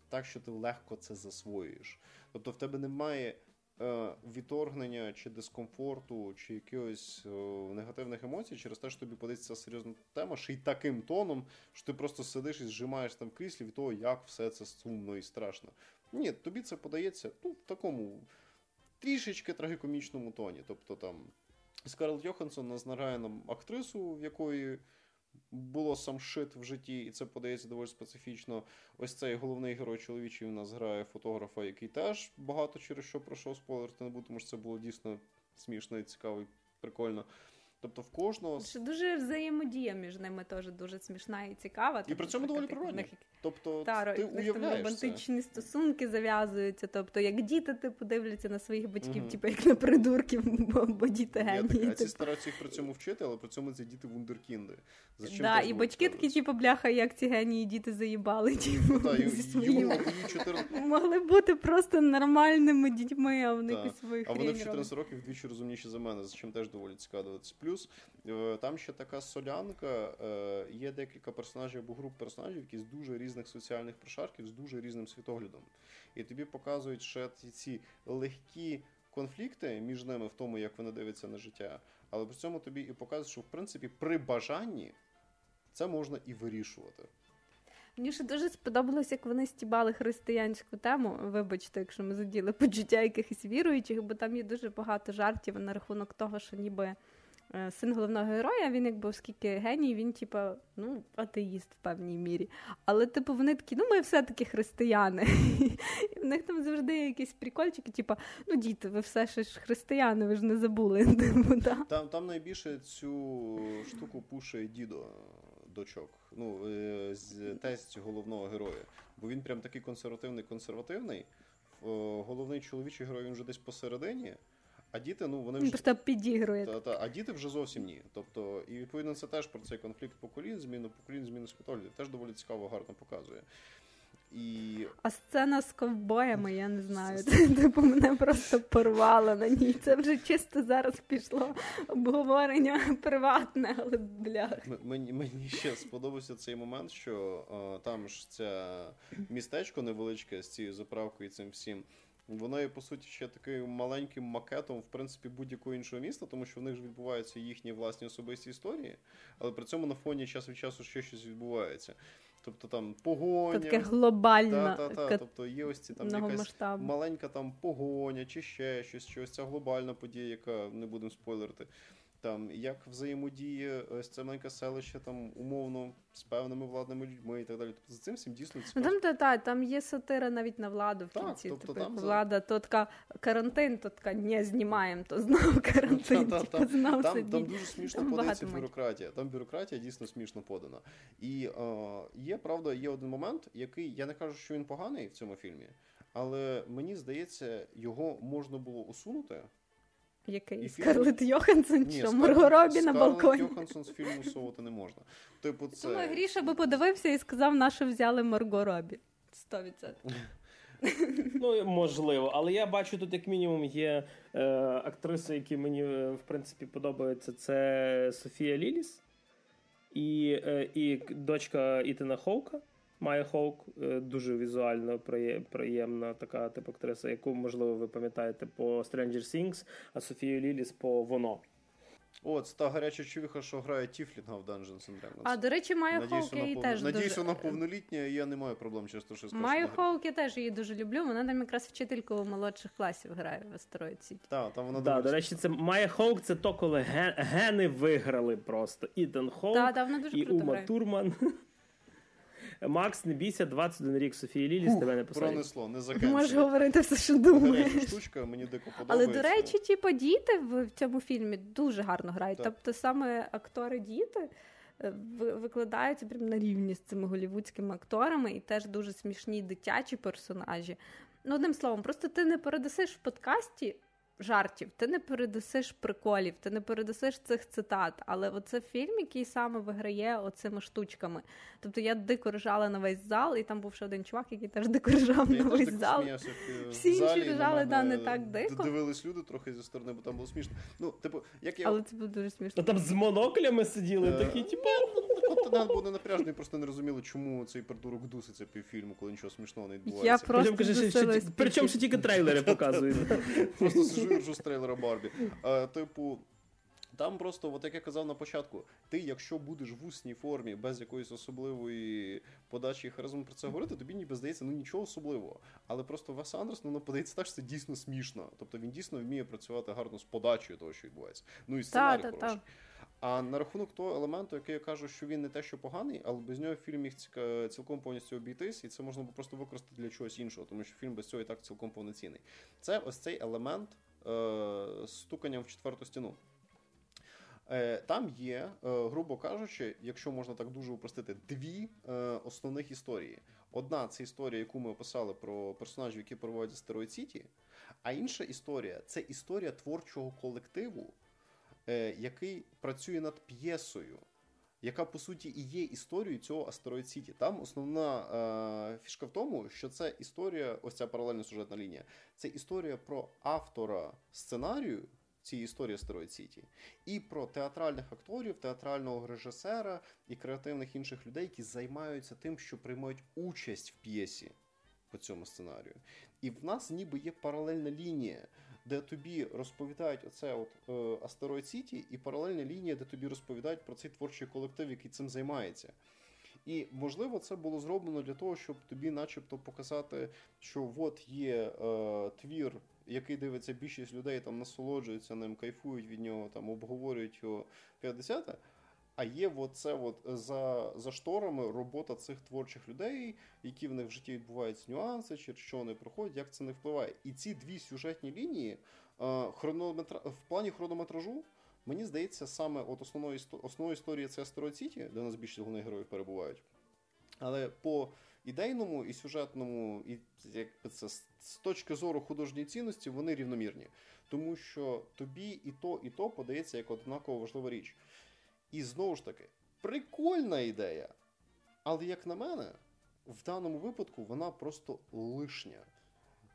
так, що ти легко це засвоюєш. Тобто в тебе немає. Е, відторгнення чи дискомфорту, чи якихось е, негативних емоцій через те, що тобі подається серйозна тема, ще й таким тоном, що ти просто сидиш і зжимаєш там кріслі від того, як все це сумно і страшно. Ні, тобі це подається ну, в такому трішечки трагікомічному тоні. Тобто там Скарлетт Йоханссон нас награє нам актрису, в якої було сам шит в житті, і це подається доволі специфічно. Ось цей головний герой чоловічий у нас грає фотографа, який теж багато через що пройшов спойлерити не буду, тому що це було дійсно смішно і цікаво і прикольно. Тобто в кожного Що дуже взаємодія між ними теж дуже смішна і цікава. І при цьому доволі природні. Тобто Та, ти уявляєш романтичні це. стосунки зав'язуються. Тобто, як діти типу дивляться на своїх батьків, угу. типу як на придурків, бо, бо діти генії. Типу. ці стараються їх при цьому вчити, але при цьому це діти вундеркінди. За чим да, і батьки такі, типу, бляха, як ці генії діти заїбали. Типу, та, зі своїми... 14... Могли бути просто нормальними дітьми, а вони якусь свої А вони в 14 років вдвічі розумніші за мене, за чим теж доволі цікаво дивитися. Плюс е, там ще така солянка, е, є декілька персонажів або груп персонажів, які з дуже різних соціальних прошарків, з дуже різним світоглядом. І тобі показують ще ці легкі конфлікти між ними в тому, як вони дивляться на життя. Але при цьому тобі і показують, що в принципі при бажанні це можна і вирішувати. Мені ще дуже сподобалось, як вони стібали християнську тему. Вибачте, якщо ми заділи почуття якихось віруючих, бо там є дуже багато жартів на рахунок того, що ніби. Е, син головного героя, він якби оскільки геній, він, типа, ну, атеїст в певній мірі. Але, типу, вони такі, ну, ми все-таки християни. І в них там завжди якісь прикольчики, типу, ну, діти, ви все ж християни, ви ж не забули. Типу, там там найбільше цю штуку пушує дідо дочок. Ну, е, тесть головного героя. Бо він прям такий консервативний консервативний. Головний чоловічий герой він вже десь посередині. А діти, ну вони вже просто підігрує. Та, та, а діти вже зовсім ні. Тобто, і відповідно це теж про цей конфлікт поколінь, зміну поколінь, зміну світогляду. Теж доволі цікаво, гарно показує. І... А сцена з ковбоями, я не знаю. Типу мене просто порвало на ній. Це вже чисто зараз пішло обговорення приватне, але блях. Мені мені ще сподобався цей момент, що о, там ж це містечко невеличке з цією заправкою і цим всім. Вона є, по суті, ще таким маленьким макетом, в принципі, будь-якого іншого міста, тому що в них ж відбуваються їхні власні особисті історії, але при цьому на фоні час від часу ще щось відбувається. Тобто там погоня. Таке глобальна. Та, та, та. Тобто є ось ці там якась маленька там погоня, чи ще щось, чи ось ця глобальна подія, яка не будемо спойлерити там як взаємодіє ось це маленьке селище там умовно з певними владними людьми і так далі. Тобто за цим всім дійсно цікаво. Ну, там та, та, там є сатира навіть на владу в кінці. тобто, типу, там влада, то така карантин, то така не знімаємо, то знову карантин. Та, типу, знов там, там дуже смішно подається бюрократія. Там бюрократія дійсно смішно подана. І е, є правда, є один момент, який я не кажу, що він поганий в цьому фільмі, але мені здається, його можна було усунути. Який? Скарлет Йоханссон чи Марго Робі на балконі? Скарлет Йоханссон з фільму усовувати не можна. Типу, це... Думаю, Гріша би подивився і сказав, на взяли Марго Робі. 100%. Ну, можливо, але я бачу тут, як мінімум, є е, актриси, які мені е, в принципі подобаються. Це Софія Ліліс і е, і дочка Ітана Хоука. Майя Хоук е, дуже візуально приємна така тип актриса, яку, можливо, ви пам'ятаєте по Stranger Things, а Софію Ліліс по Воно. О, це та гаряча чувіха, що грає Тіфлінга в Dungeons and Dragons. А, до речі, Майя Хоук я її теж Надіюсь, дуже... вона повнолітня, і я не маю проблем через те, що скажу. Майя Хоук я теж її дуже люблю. Вона там якраз вчительку молодших класів грає в Астероїд Сіті. Так, там вона да, До речі, це Майя Хоук це то, коли ген... гени виграли просто. Іден Хоук да, да, і Ума грає. Турман. Макс, не бійся, 21 рік Софії Лілі з тебе не посадять. Пронесло, не закенчує. Можеш говорити все, що думаєш. штучка, мені дико подобається. Але, до речі, типу, діти в цьому фільмі дуже гарно грають. Так. Тобто саме актори-діти е, викладаються прямо на рівні з цими голівудськими акторами, і теж дуже смішні дитячі персонажі. Ну, одним словом, просто ти не передасиш в подкасті жартів, ти не передасиш приколів, ти не передасиш цих цитат. Але оце фільм, який саме виграє оцими штучками. Тобто я дико ржала на весь зал, і там був ще один чувак, який теж дико ржав на весь зал. Всі інші ржали, да, не так дико. Дивились люди трохи зі сторони, бо там було смішно. Ну, типу, як я... Але це було дуже смішно. Там з моноклями сиділи, е, такі, типу. Континент був напряжний, просто не розуміло, чому цей придурок дуситься півфільму, коли нічого смішного не відбувається. Я просто Причому ще тільки трейлери показують. Просто сижу і ржу з трейлера Барбі. Типу. Там просто, от як я казав на початку, ти, якщо будеш в усній формі без якоїсь особливої подачі і харизми про це говорити, тобі ніби здається ну нічого особливого. Але просто Вес Андерсон, ну подається так, що це дійсно смішно. Тобто він дійсно вміє працювати гарно з подачею того, що відбувається. Ну і сценарій та, хороший. Та, а на рахунок того елементу, який я кажу, що він не те, що поганий, але без нього фільм міг цілком повністю обійтись, і це можна було просто використати для чогось іншого, тому що фільм без цього і так цілком повноцінний. Це ось цей елемент е, стуканням в четверту стіну. Е, Там є, е, грубо кажучи, якщо можна так дуже упростити, дві е, основних історії. Одна це історія, яку ми описали про персонажів, які проводять Стероїд Сіті, а інша історія це історія творчого колективу. Який працює над п'єсою, яка по суті і є історією цього Астероїд Сіті. Там основна е, фішка в тому, що це історія, ось ця паралельна сюжетна лінія, це історія про автора сценарію. Цієї історії Астероїд Сіті, і про театральних акторів, театрального режисера і креативних інших людей, які займаються тим, що приймають участь в п'єсі по цьому сценарію. І в нас ніби є паралельна лінія де тобі розповідають оце от е, Астероїд Сіті, і паралельна лінія, де тобі розповідають про цей творчий колектив, який цим займається. І можливо, це було зроблено для того, щоб тобі, начебто, показати, що от є е, твір, який дивиться більшість людей, там насолоджуються ним, кайфують від нього, там обговорюють його 50 а є оце от за за шторами робота цих творчих людей, які в них в житті відбуваються нюанси, через що вони проходять, як це не впливає. І ці дві сюжетні лінії е, хронометра... в плані хронометражу. Мені здається, саме от основною основною історії це Астероїд Сіті, де нас більшість головних героїв перебувають. Але по ідейному і сюжетному, і якби це з точки зору художньої цінності, вони рівномірні. Тому що тобі і то, і то подається як однаково важлива річ. І знову ж таки, прикольна ідея. Але, як на мене, в даному випадку вона просто лишня.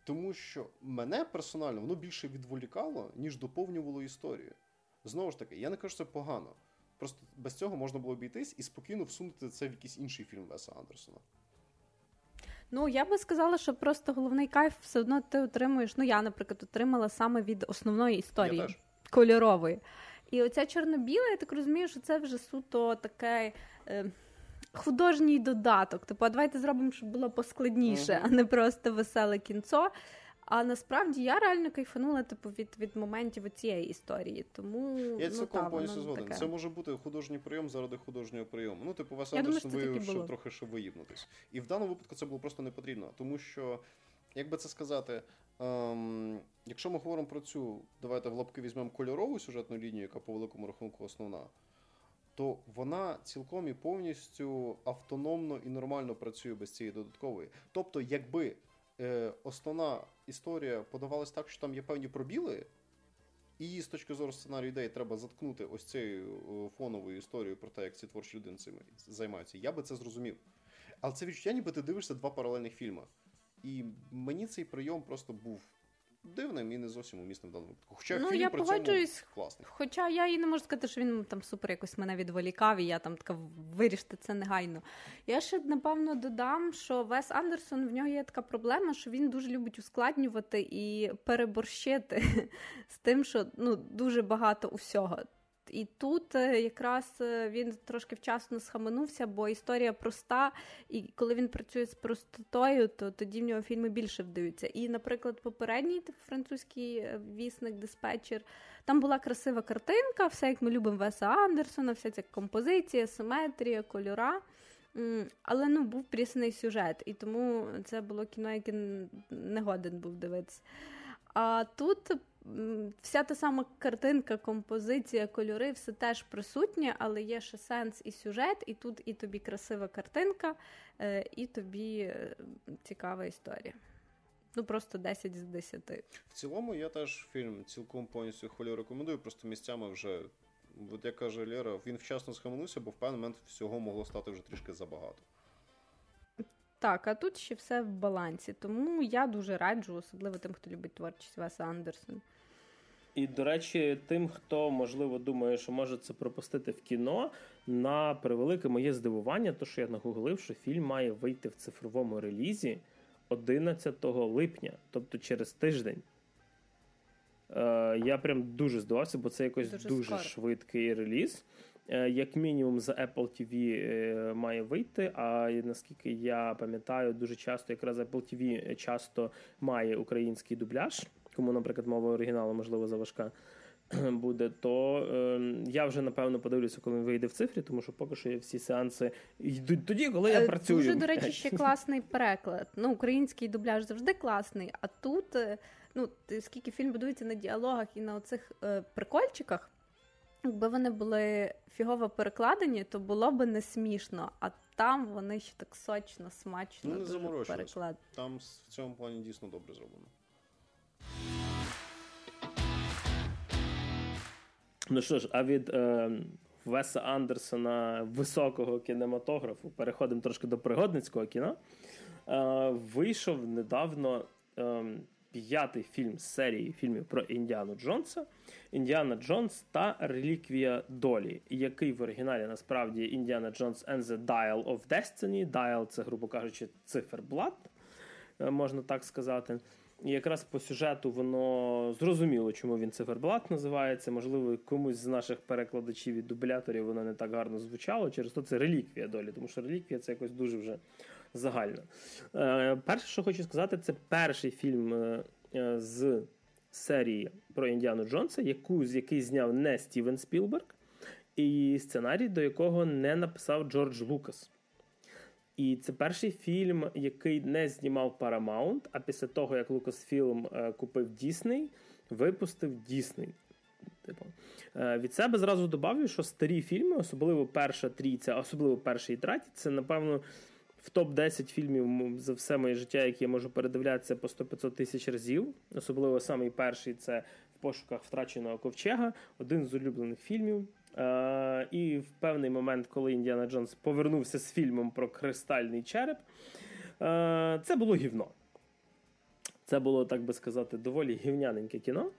Тому що мене персонально воно більше відволікало, ніж доповнювало історію. Знову ж таки, я не кажу, це погано. Просто без цього можна було обійтись і спокійно всунути це в якийсь інший фільм Веса Андерсона. Ну, я би сказала, що просто головний кайф все одно ти отримуєш. Ну, я, наприклад, отримала саме від основної історії кольорової. І оця чорно-біла, я так розумію, що це вже суто таке. Е, Художній додаток, типу, а давайте зробимо, щоб було поскладніше, mm-hmm. а не просто веселе кінцо. А насправді я реально кайфанула типу, від від моментів цієї історії. Тому я ну, цілком повністю згоден. Це може бути художній прийом заради художнього прийому. Ну, типу, Вес Андерсон виявив, трохи щоб виїбнутись. І в даному випадку це було просто не потрібно, тому що, як би це сказати, ем, якщо ми говоримо про цю, давайте в лапки візьмемо кольорову сюжетну лінію, яка по великому рахунку основна. То вона цілком і повністю автономно і нормально працює без цієї додаткової. Тобто, якби е, основна історія подавалась так, що там є певні пробіли, і з точки зору сценарію ідеї треба заткнути ось цією е, фоновою історією про те, як ці творчі людини цим займаються. Я би це зрозумів. Але це відчуття, ніби ти дивишся два паралельних фільми. І мені цей прийом просто був дивним і не зовсім умісним в даному випадку. Хоча ну, фільм я при погоджуюсь, цьому класний. Хоча я і не можу сказати, що він там супер якось мене відволікав, і я там така вирішити це негайно. Я ще напевно додам, що Вес Андерсон в нього є така проблема, що він дуже любить ускладнювати і переборщити з тим, що ну дуже багато усього. І тут е, якраз е, він трошки вчасно схаменувся, бо історія проста, і коли він працює з простотою, то тоді в нього фільми більше вдаються. І, наприклад, попередній французький е, вісник, диспетчер, там була красива картинка, все як ми любимо Веса Андерсона, вся ця композиція, симетрія, кольора. Але ну був прісний сюжет, і тому це було кіно, яке не годен був дивитися. А тут вся та сама картинка, композиція, кольори, все теж присутнє, але є ще сенс і сюжет, і тут і тобі красива картинка, е, і тобі е, цікава історія. Ну, просто 10 з 10. В цілому, я теж фільм цілком повністю хвалю рекомендую, просто місцями вже. От як каже Лера, він вчасно схаменувся, бо в певний момент всього могло стати вже трішки забагато. Так, а тут ще все в балансі. Тому я дуже раджу, особливо тим, хто любить творчість Веса Андерсона. І, до речі, тим, хто можливо думає, що може це пропустити в кіно, на превелике моє здивування, то що я нагуглив, що фільм має вийти в цифровому релізі 11 липня, тобто через тиждень. Е, Я прям дуже здивався, бо це якось дуже, дуже швидкий реліз. Е, як мінімум за Apple TV е, має вийти. А наскільки я пам'ятаю, дуже часто якраз Apple TV часто має український дубляж, кому, наприклад, мова оригіналу можливо заважка. Буде, то е, я вже напевно подивлюся, коли він вийде в цифрі, тому що поки що всі сеанси йдуть тоді, коли я працюю. Дуже, до речі, ще класний переклад. Ну, український дубляж завжди класний. А тут, ну скільки фільм будується на діалогах і на оцих е, прикольчиках, Якби вони були фігово перекладені, то було б не смішно, а там вони ще так сочно, смачно ну, не переклад. Там в цьому плані дійсно добре зроблено. Ну що ж, а від е, Веса Андерсона високого кінематографу переходимо трошки до пригодницького кіно. Е, Вийшов недавно. Е, п'ятий фільм з серії фільмів про Індіану Джонса, Індіана Джонс та Реліквія Долі, який в оригіналі насправді Індіана Джонс and the Dial of Destiny. Dial – це, грубо кажучи, циферблат. можна так сказати. І якраз по сюжету воно зрозуміло, чому він циферблат називається. Можливо, комусь з наших перекладачів і дубляторів воно не так гарно звучало. Через то це реліквія долі, тому що реліквія це якось дуже вже загально. Е, Перше, що хочу сказати, це перший фільм е, е з серії про Індіану Джонса, яку, з який зняв не Стівен Спілберг, і сценарій, до якого не написав Джордж Лукас. І це перший фільм, який не знімав Paramount, а після того, як Lucasfilm е, купив Дісней, випустив Дісней. Типу. Е, від себе зразу додав, що старі фільми, особливо перша трійця, особливо перший і третій, це, напевно, в топ-10 фільмів за все моє життя, які я можу передивлятися по 100-500 тисяч разів. Особливо самий перший це в пошуках втраченого ковчега, один з улюблених фільмів. Е, І в певний момент, коли Індіана Джонс повернувся з фільмом про кристальний череп, е, це було гівно. Це було, так би сказати, доволі гівняненьке кіно.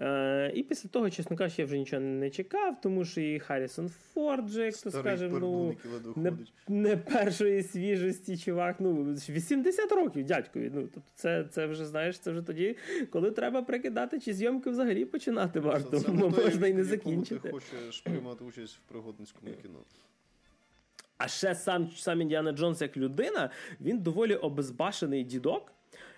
Е, І після того, чесно кажучи, я вже нічого не чекав, тому що і Харрісон Форд, же, як то скаже, ну, не, не першої свіжості, чувак. Ну, 80 років, дядькові. Ну, тобто це це вже знаєш, це вже тоді, коли треба прикидати, чи зйомки взагалі починати варто. Це, це можна і не закінчити. Ти хочеш приймати участь в пригодницькому кіно. А ще сам сам Індіана Джонс як людина, він доволі обезбашений дідок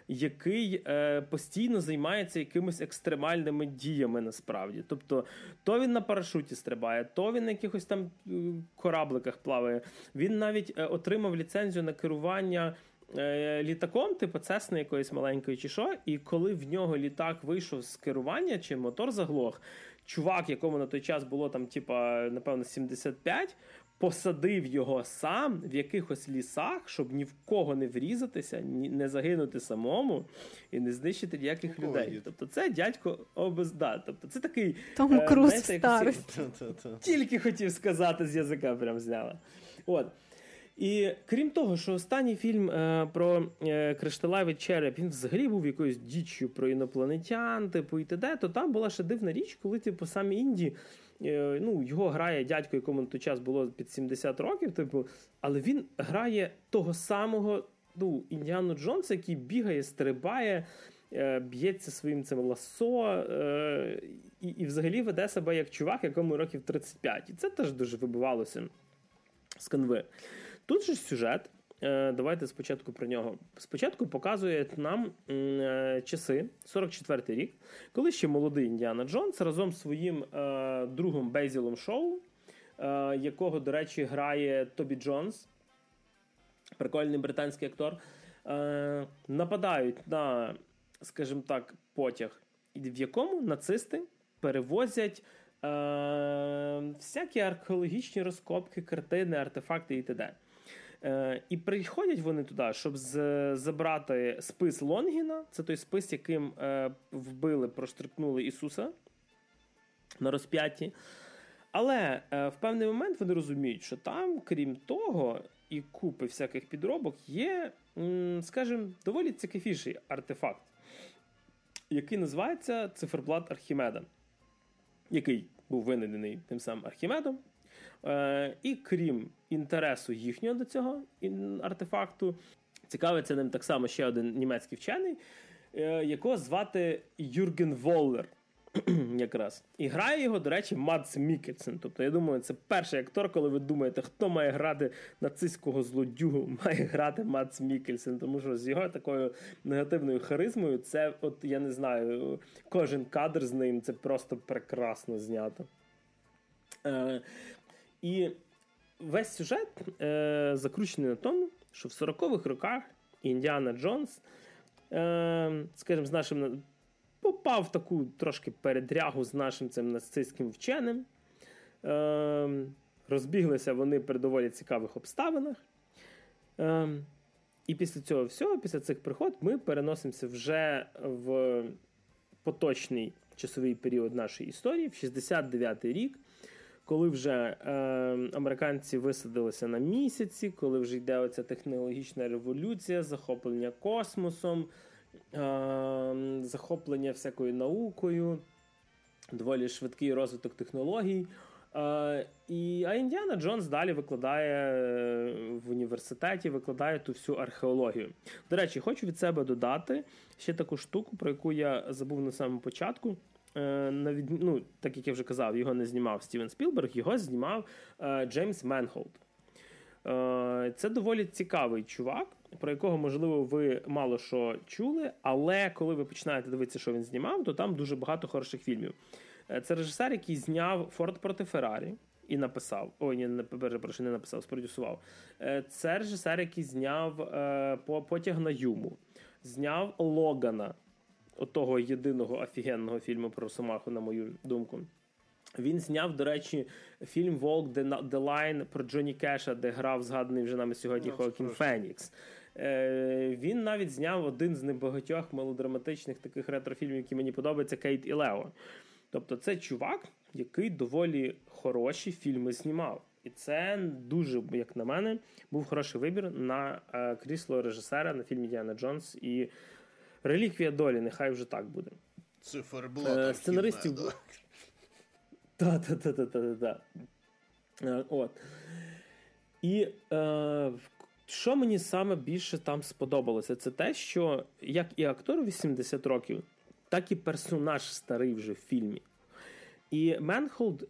який е, постійно займається якимись екстремальними діями насправді. Тобто, то він на парашуті стрибає, то він на якихось там е, корабликах плаває. Він навіть е, отримав ліцензію на керування. Е, літаком, типу Цесни якоїсь маленької, чи що, і коли в нього літак вийшов з керування, чи мотор заглох, чувак, якому на той час було там, типа, напевно, 75, посадив його сам в якихось лісах, щоб ні в кого не врізатися, ні не загинути самому і не знищити ніяких О, людей. Є. Тобто, це дядько обезда. Тобто, це такий Тому е, Круз старості. Тільки хотів сказати з язика, прям зняла. От. І крім того, що останній фільм е, про е, кришталевий череп він взагалі був якоюсь діччю про інопланетян, типу і т.д., то там була ще дивна річ, коли типу самі Інді Е, ну, його грає дядько, якому на той час було під 70 років, типу, але він грає того самого ну, Індіану Джонса, який бігає, стрибає, е, б'ється своїм цим ласо е, і і взагалі веде себе як чувак, якому років 35. І це теж дуже вибивалося з канви. Тут же сюжет. Е, давайте спочатку про нього. Спочатку показує нам е, часи, 44-й рік, коли ще молодий Індіана Джонс разом з своїм е, другом Бейзілом Шоу, якого, до речі, грає Тобі Джонс, прикольний британський актор, нападають на, скажімо так, потяг, в якому нацисти перевозять. Всякі археологічні розкопки, картини, артефакти і т.д. Е, І приходять вони туди, щоб з, забрати спис Лонгіна. Це той спис, яким е, вбили, проштрикнули Ісуса на розп'ятті. Але е, в певний момент вони розуміють, що там, крім того, і купи всяких підробок, є, скажімо, доволі цікавіший артефакт, який називається циферблат Архімеда, який був винайдений тим самим Архімедом. Е, І крім інтересу їхнього до цього артефакту, цікавиться ним так само ще один німецький вчений, е, якого звати Юрген Воллер. Якраз. І грає його, до речі, Мадс Мікельсен. Тобто, я думаю, це перший актор, коли ви думаєте, хто має грати нацистського злодюгу, має грати Мадс Мікельсен. Тому що з його такою негативною харизмою, це, от я не знаю, кожен кадр з ним це просто прекрасно знято. Е, і весь сюжет е, закручений на тому, що в 40-х роках Індіана Джонс, е, скажімо, з нашим попав в таку трошки передрягу з нашим цим нацистським вченим. Е, Розбіглися вони при доволі цікавих обставинах. Е, і після цього всього, після цих приход, ми переносимося вже в поточний часовий період нашої історії, в 69-й рік коли вже е, американці висадилися на місяці, коли вже йде оця технологічна революція, захоплення космосом, е, захоплення всякою наукою, доволі швидкий розвиток технологій. Е, і, А Індіана Джонс далі викладає в університеті, викладає ту всю археологію. До речі, хочу від себе додати ще таку штуку, про яку я забув на самому початку. Е, ну, Так як я вже казав, його не знімав Стівен Спілберг, його знімав е, Джеймс Менхолд. Е, це доволі цікавий чувак, про якого, можливо, ви мало що чули, але коли ви починаєте дивитися, що він знімав, то там дуже багато хороших фільмів. Це режисер, який зняв Форд проти Феррарі і написав. Ой, ні, не перепрошую, не написав, спродюсував. Це режисер, який зняв потяг на Юму, зняв Логана, отого єдиного офігенного фільму про Росомаху, на мою думку. Він зняв, до речі, фільм Волк The Line про Джоні Кеша, де грав згаданий вже нами сьогодні Хоакін Фенікс. Е, Він навіть зняв один з небагатьох мелодраматичних таких ретрофільмів, які мені подобаються, Кейт і Лео. Тобто, це чувак, який доволі хороші фільми знімав. І це дуже, як на мене, був хороший вибір на е, крісло режисера на фільмі Діана Джонс і Реліквія долі, нехай вже так буде. Циферблат. Сценаристів. Та-та-та-та-та-та. Е, от. І е, що мені саме більше там сподобалося, це те, що як і актор 80 років, так і персонаж старий вже в фільмі. І Менхолд.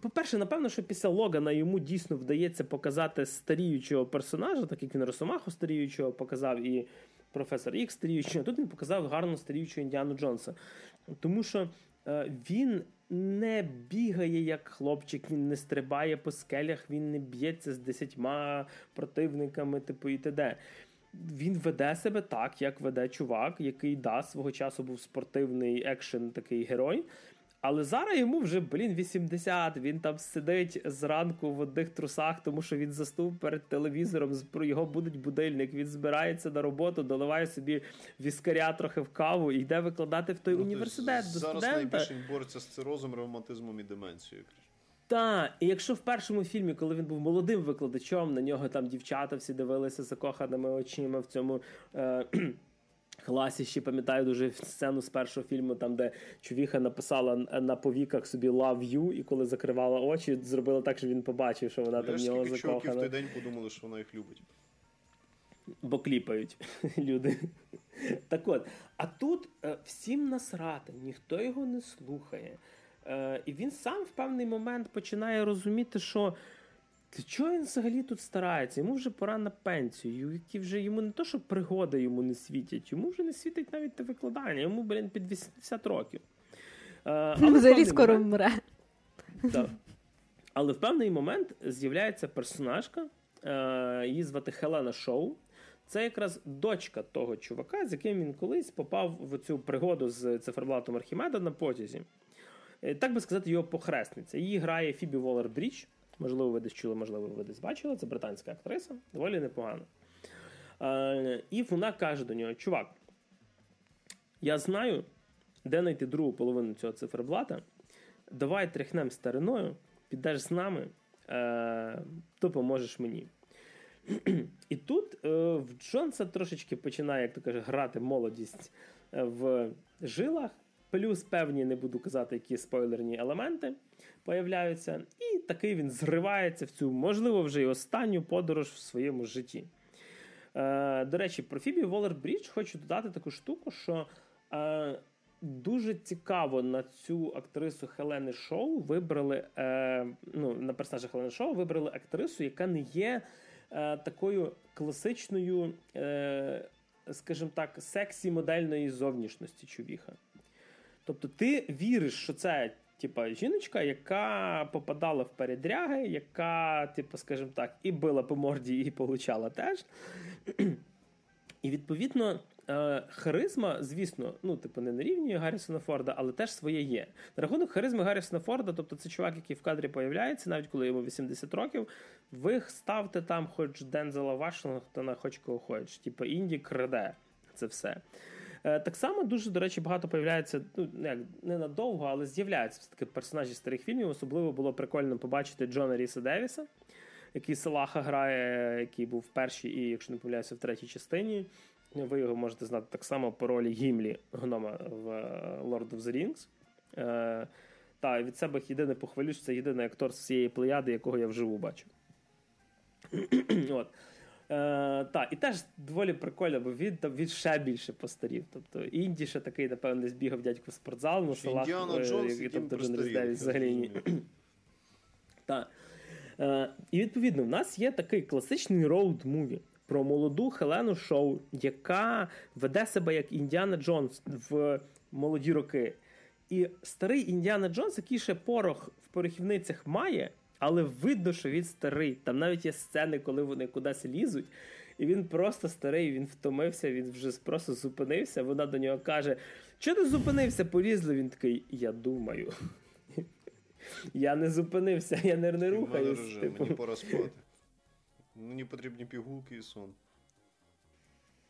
По-перше, напевно, що після Логана йому дійсно вдається показати старіючого персонажа, так як він Росомаху старіючого показав, і професор Ікс старіючого. Тут він показав гарно старіючого Індіану Джонса. Тому що е, він не бігає як хлопчик, він не стрибає по скелях, він не б'ється з десятьма противниками, типу і т.д. Він веде себе так, як веде чувак, який да, свого часу був спортивний екшен такий герой. Але зараз йому вже, блін, 80, Він там сидить зранку в одних трусах, тому що він заснув перед телевізором. його будуть будильник. Він збирається на роботу, доливає собі віскаря трохи в каву і йде викладати в той ну, університет. до Зараз найбільше бореться з цирозом, ревматизмом і деменцією. Так, і якщо в першому фільмі, коли він був молодим викладачом, на нього там дівчата всі дивилися закоханими очима в цьому. Е- класі ще пам'ятаю дуже сцену з першого фільму, там де човіха написала на повіках собі «Love you», і коли закривала очі, зробила так, що він побачив, що вона там в нього закохана. в той день подумали, що вона їх любить. Бо кліпають люди. Так от, а тут е, всім насрати, ніхто його не слухає. Е, і він сам в певний момент починає розуміти, що чого він взагалі тут старається? Йому вже пора на пенсію, які вже йому не то, що пригоди йому не світять, йому вже не світить навіть те викладання, йому, блін, під 80 років. А, Взагалі скоро вмре. Так. Але в певний момент з'являється персонажка, е, її звати Хелена Шоу. Це якраз дочка того чувака, з яким він колись попав в цю пригоду з циферблатом Архімеда на потязі. Е, так би сказати, його похресниця. Її грає Фібі Волер Брідж. Можливо, ви десь чули, можливо, ви десь бачили. Це британська актриса, доволі непогана. Е, і вона каже до нього: Чувак, я знаю, де знайти другу половину цього циферблата. Давай тряхнем стариною, підеш з нами, е, то мені. І тут е, в Джонса трошечки починає, як то каже, грати молодість в жилах, плюс певні, не буду казати, які спойлерні елементи появляються, і такий він зривається в цю, можливо, вже й останню подорож в своєму житті. Е, До речі, про Фібі Волер Брідж хочу додати таку штуку, що е, дуже цікаво на цю актрису Хелени Шоу вибрали е, ну, на персонажа Хелени Шоу вибрали актрису, яка не є е, такою класичною, е, скажімо так, сексі модельної зовнішності чувіха. Тобто ти віриш, що це типа жіночка, яка попадала в передряги, яка, типу, скажімо так, і била по морді, і получала теж. І відповідно. Е, харизма, звісно, ну, типу, не на рівні Гаррісона Форда, але теж своє є. На рахунок харизми Гаррісона Форда, тобто це чувак, який в кадрі появляється, навіть коли йому 80 років, ви ставте там хоч Дензела Вашингтона, хоч кого хоч. Типу, Інді краде це все. Е, так само дуже, до речі, багато появляється, ну як не але з'являються все-таки персонажі старих фільмів. Особливо було прикольно побачити Джона Ріса Девіса, який Салаха грає, який був в першій і, якщо не помиляюся, в третій частині. Ви його можете знати так само по ролі Гімлі гнома в е, Lord of the Rings. Е, Та, від себе єдине похвалю, що це єдиний актор з цієї плеяди, якого я вживу бачу. От. Е, та, І теж доволі прикольно, бо він там він ще більше постарів. Тобто Інді ще такий, напевно, збігав дядько в спортзал на салах, і тобто Джон Девіс взагалі ні. Так. Е, І відповідно, в нас є такий класичний роуд-муві про молоду Хелену Шоу, яка веде себе як Індіана Джонс в молоді роки. І старий Індіана Джонс, який ще порох в порохівницях має, але видно, що він старий. Там навіть є сцени, коли вони кудись лізуть. І він просто старий, він втомився, він вже просто зупинився. Вона до нього каже: Чого ти зупинився? Полізли. Він такий, я думаю. Я не зупинився, я не, не рухаюсь. Типу. Мені пора спати. Мені потрібні пігулки і сон.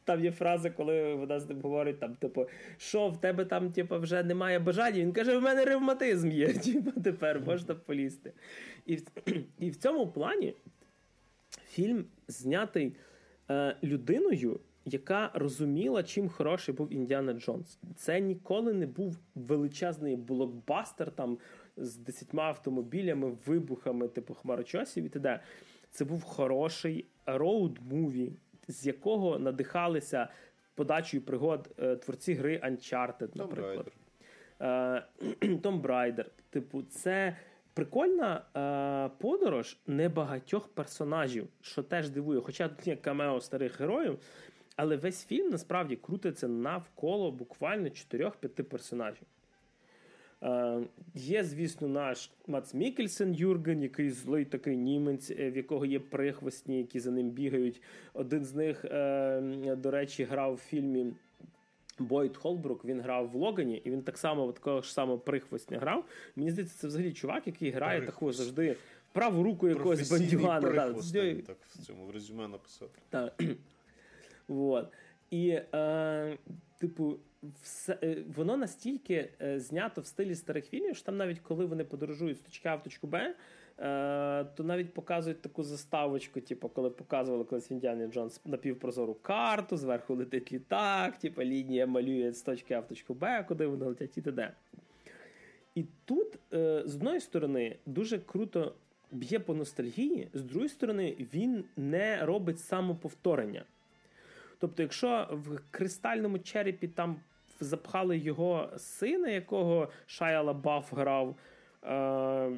Там є фраза, коли вона з ним говорить, там, типу, що в тебе там типу, вже немає бажання. Він каже: в мене ревматизм є. Типу, тепер можна полізти. І і в цьому плані фільм знятий е, людиною, яка розуміла, чим хороший був Індіана Джонс. Це ніколи не був величезний блокбастер там з десятьма автомобілями, вибухами, типу хмарочосів і т.д. Це був хороший роуд-муві, з якого надихалися подачею пригод е, творці гри Uncharted, наприклад. Tomb Raider. Типу, це прикольна е, подорож небагатьох персонажів, що теж дивує. Хоча тут є камео старих героїв, але весь фільм насправді крутиться навколо буквально 4-5 персонажів. Е, Є, звісно, наш Мац Мікельсен Юрген, який злий такий німець, е, в якого є прихвостні, які за ним бігають. Один з них, е, до речі, грав в фільмі. Бойд Холбрук він грав в Логані, і він так само такого ж самого прихвостня грав. Мені здається, це взагалі чувак, який грає таку завжди праву руку якогось бандюгана. Да, так в цьому в резюме написати. Так. Вот. І, е, типу, все, е, воно настільки е, знято в стилі старих фільмів, що там навіть коли вони подорожують з точки А в точку Б, е, то навіть показують таку заставочку, типу, коли показували колись в Індіані Джонс напівпрозору карту, зверху летить літак, типу, лінія малює з точки А в точку Б, куди вони летять і т.д. І тут, з одної сторони, дуже круто б'є по ностальгії, з другої сторони, він не робить самоповторення. Тобто, якщо в кристальному черепі там запхали його сина, якого Шая Лабаф грав. Е,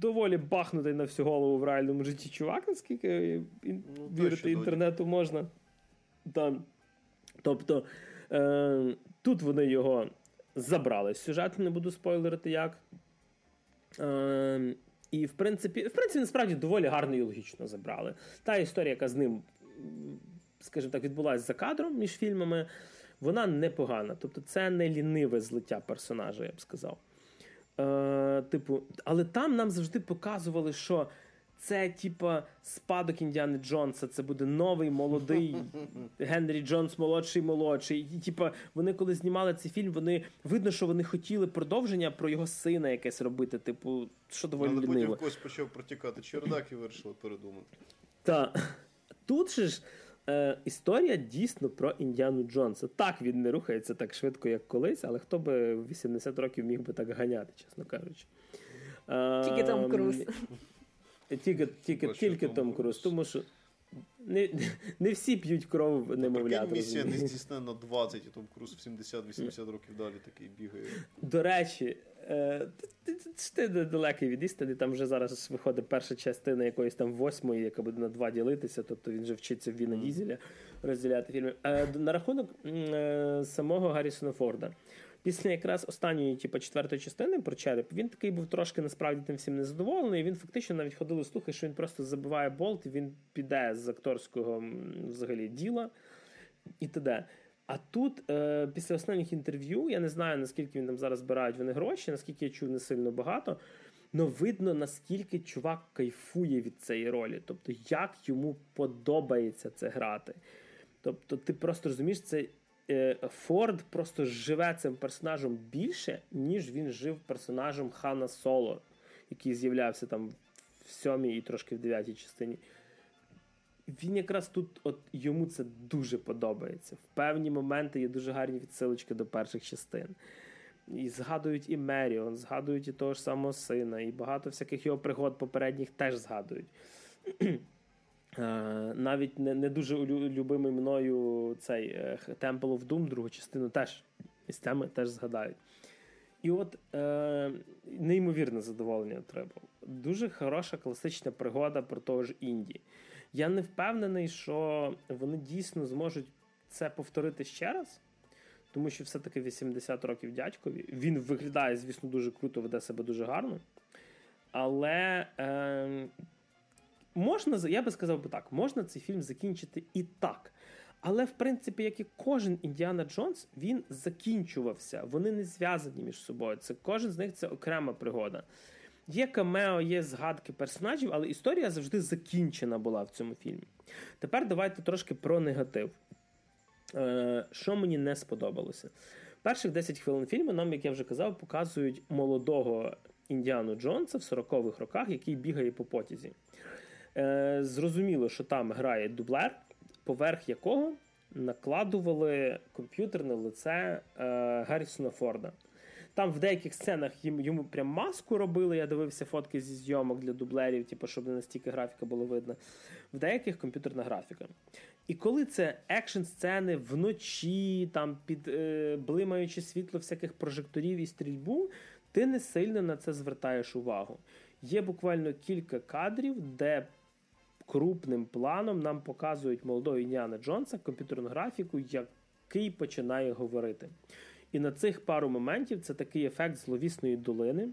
Доволі бахнутий на всю голову в реальному житті чувак, наскільки ну, вірити інтернету можна. Там. Тобто е, тут вони його забрали з сюжету, не буду спойлерити як. Е, І, в принципі, в принципі, насправді доволі гарно і логічно забрали. Та історія, яка з ним, скажімо так, відбулася за кадром між фільмами вона непогана. Тобто це не ліниве злиття персонажа, я б сказав. Е, Типу, але там нам завжди показували, що це, типа, спадок Індіани Джонса, це буде новий молодий Генрі Джонс, молодший молодший. І, типа, вони коли знімали цей фільм, вони видно, що вони хотіли продовження про його сина якесь робити. Типу, що доволі але ліниво. потім когось почав протікати чердак і вирішили передумати. Так. Тут же ж е, історія дійсно про Індіану Джонса. Так, він не рухається так швидко, як колись, але хто би в 80 років міг би так ганяти, чесно кажучи. Тільки Том Круз. Тільки тільки, тільки Том Круз, тому що не не всі п'ють кров немовлят. місія не здійснена 20, і Том Круз в 70-80 років далі такий бігає. До речі, е, ти далекий від істини, там вже зараз виходить перша частина якоїсь там восьмої, яка буде на два ділитися, тобто він вже вчиться в Віна Дізеля розділяти фільми. Е, на рахунок е, самого Гаррісона Форда. Після якраз останньої, типу, четвертої частини про череп, він такий був трошки насправді тим всім незадоволений. Він фактично навіть ходили слухи, що він просто забиває болт, і він піде з акторського взагалі діла і т.д. А тут, е, після останніх інтерв'ю, я не знаю, наскільки він там зараз збирають вони гроші, наскільки я чув не сильно багато. але видно, наскільки чувак кайфує від цієї ролі. Тобто, як йому подобається це грати. Тобто, ти просто розумієш, це Форд просто живе цим персонажем більше, ніж він жив персонажем Хана Соло, який з'являвся там в сьомій і трошки в дев'ятій частині він якраз тут, от йому це дуже подобається. В певні моменти є дуже гарні відсилочки до перших частин. І згадують і Меріон, згадують і того ж самого сина, і багато всяких його пригод попередніх теж згадують. Навіть не не дуже любимий мною цей Temple of Doom, другу частину теж місцями теж згадають. І от е, неймовірне задоволення отримав. Дуже хороша класична пригода про того ж Інді. Я не впевнений, що вони дійсно зможуть це повторити ще раз, тому що все-таки 80 років дядькові. Він виглядає, звісно, дуже круто, веде себе дуже гарно. Але е, можна, я би сказав би так, можна цей фільм закінчити і так. Але, в принципі, як і кожен Індіана Джонс, він закінчувався. Вони не зв'язані між собою. Це Кожен з них це окрема пригода. Є камео, є згадки персонажів, але історія завжди закінчена була в цьому фільмі. Тепер давайте трошки про негатив. Е, Що мені не сподобалося? Перших 10 хвилин фільму нам, як я вже казав, показують молодого Індіану Джонса в 40-х роках, який бігає по потязі. Е, Зрозуміло, що там грає дублер поверх якого накладували комп'ютерне лице е, Гаррісона Форда. Там в деяких сценах їм, йому прям маску робили. Я дивився фотки зі зйомок для дублерів, типу, щоб не настільки графіка було видно. В деяких комп'ютерна графіка. І коли це екшн сцени вночі, там під е, блимаючи світло всяких прожекторів і стрільбу, ти не сильно на це звертаєш увагу. Є буквально кілька кадрів, де крупним планом нам показують молодого Індіана Джонса комп'ютерну графіку, який починає говорити. І на цих пару моментів це такий ефект зловісної долини,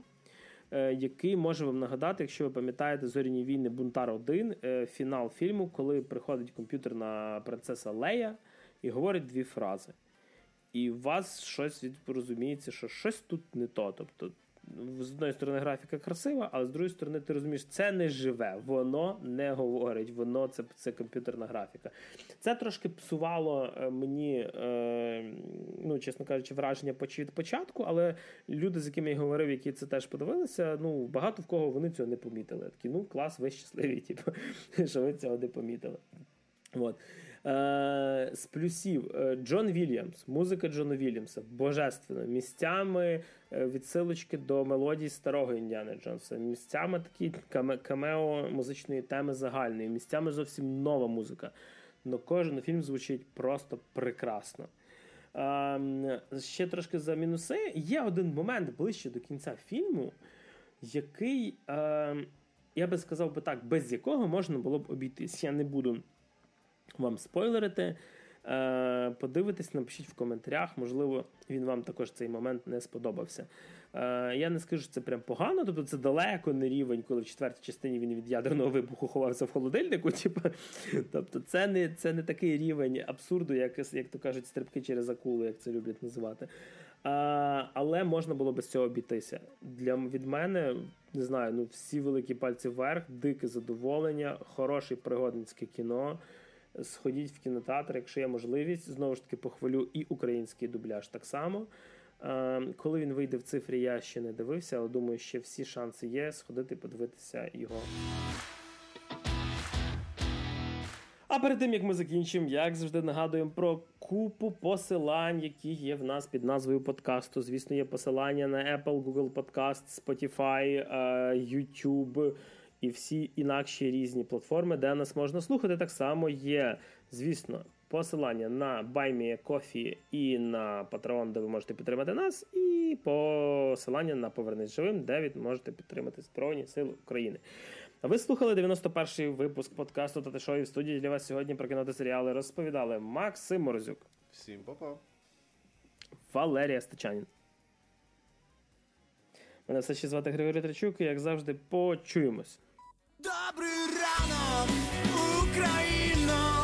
е, який може вам нагадати, якщо ви пам'ятаєте зоряні війни Бунтар 1, е, фінал фільму, коли приходить комп'ютерна принцеса Лея і говорить дві фрази. І у вас щось розуміється, що щось тут не то. Тобто з одної сторони графіка красива, але з другої сторони, ти розумієш, це не живе, воно не говорить, воно це це комп'ютерна графіка. Це трошки псувало е, мені, е, ну, чесно кажучи, враження від початку, але люди, з якими я говорив, які це теж подивилися, ну, багато в кого вони цього не помітили. Такі, ну, клас, ви щасливі, типу, що ви цього не помітили. От. Е, З плюсів е, Джон Вільямс, музика Джона Вільямса, божественно, місцями е, відсилочки до мелодій старого Індіана Джонса, місцями такі камео музичної теми загальної, місцями зовсім нова музика. Но кожен фільм звучить просто прекрасно. Е, ще трошки за мінуси. Є один момент ближче до кінця фільму, який, е, я би сказав би так, без якого можна було б обійтись. Я не буду вам спойлерити. Е, подивитесь, напишіть в коментарях, можливо, він вам також цей момент не сподобався. Е, я не скажу, що це прям погано, тобто це далеко не рівень, коли в четвертій частині він від ядерного вибуху ховався в холодильнику. Типу. Тобто це не це не такий рівень абсурду, як як то кажуть, стрибки через акулу, як це люблять називати. А, Але можна було без цього обійтися. Для Від мене не знаю, ну всі великі пальці вверх, дике задоволення, хороше пригодницьке кіно сходіть в кінотеатр, якщо є можливість. Знову ж таки, похвалю і український дубляж так само. Коли він вийде в цифрі, я ще не дивився, але думаю, ще всі шанси є сходити подивитися його. А перед тим як ми закінчимо, як завжди нагадуємо про купу посилань, які є в нас під назвою подкасту. Звісно, є посилання на Apple, Google Podcast, Spotify, YouTube і всі інакші різні платформи, де нас можна слухати. Так само є, звісно, посилання на Coffee і на Patreon, де ви можете підтримати нас, і посилання на Повернись живим, де ви можете підтримати Збройні Сили України. Ви слухали 91-й випуск подкасту та шоу в студії для вас сьогодні про кіно та серіали розповідали Максим Морозюк. Всім па-па. Валерія Стечанін. Мене все ще звати Григорій Тричук, і як завжди, почуємось. Добрий ранок, Україно!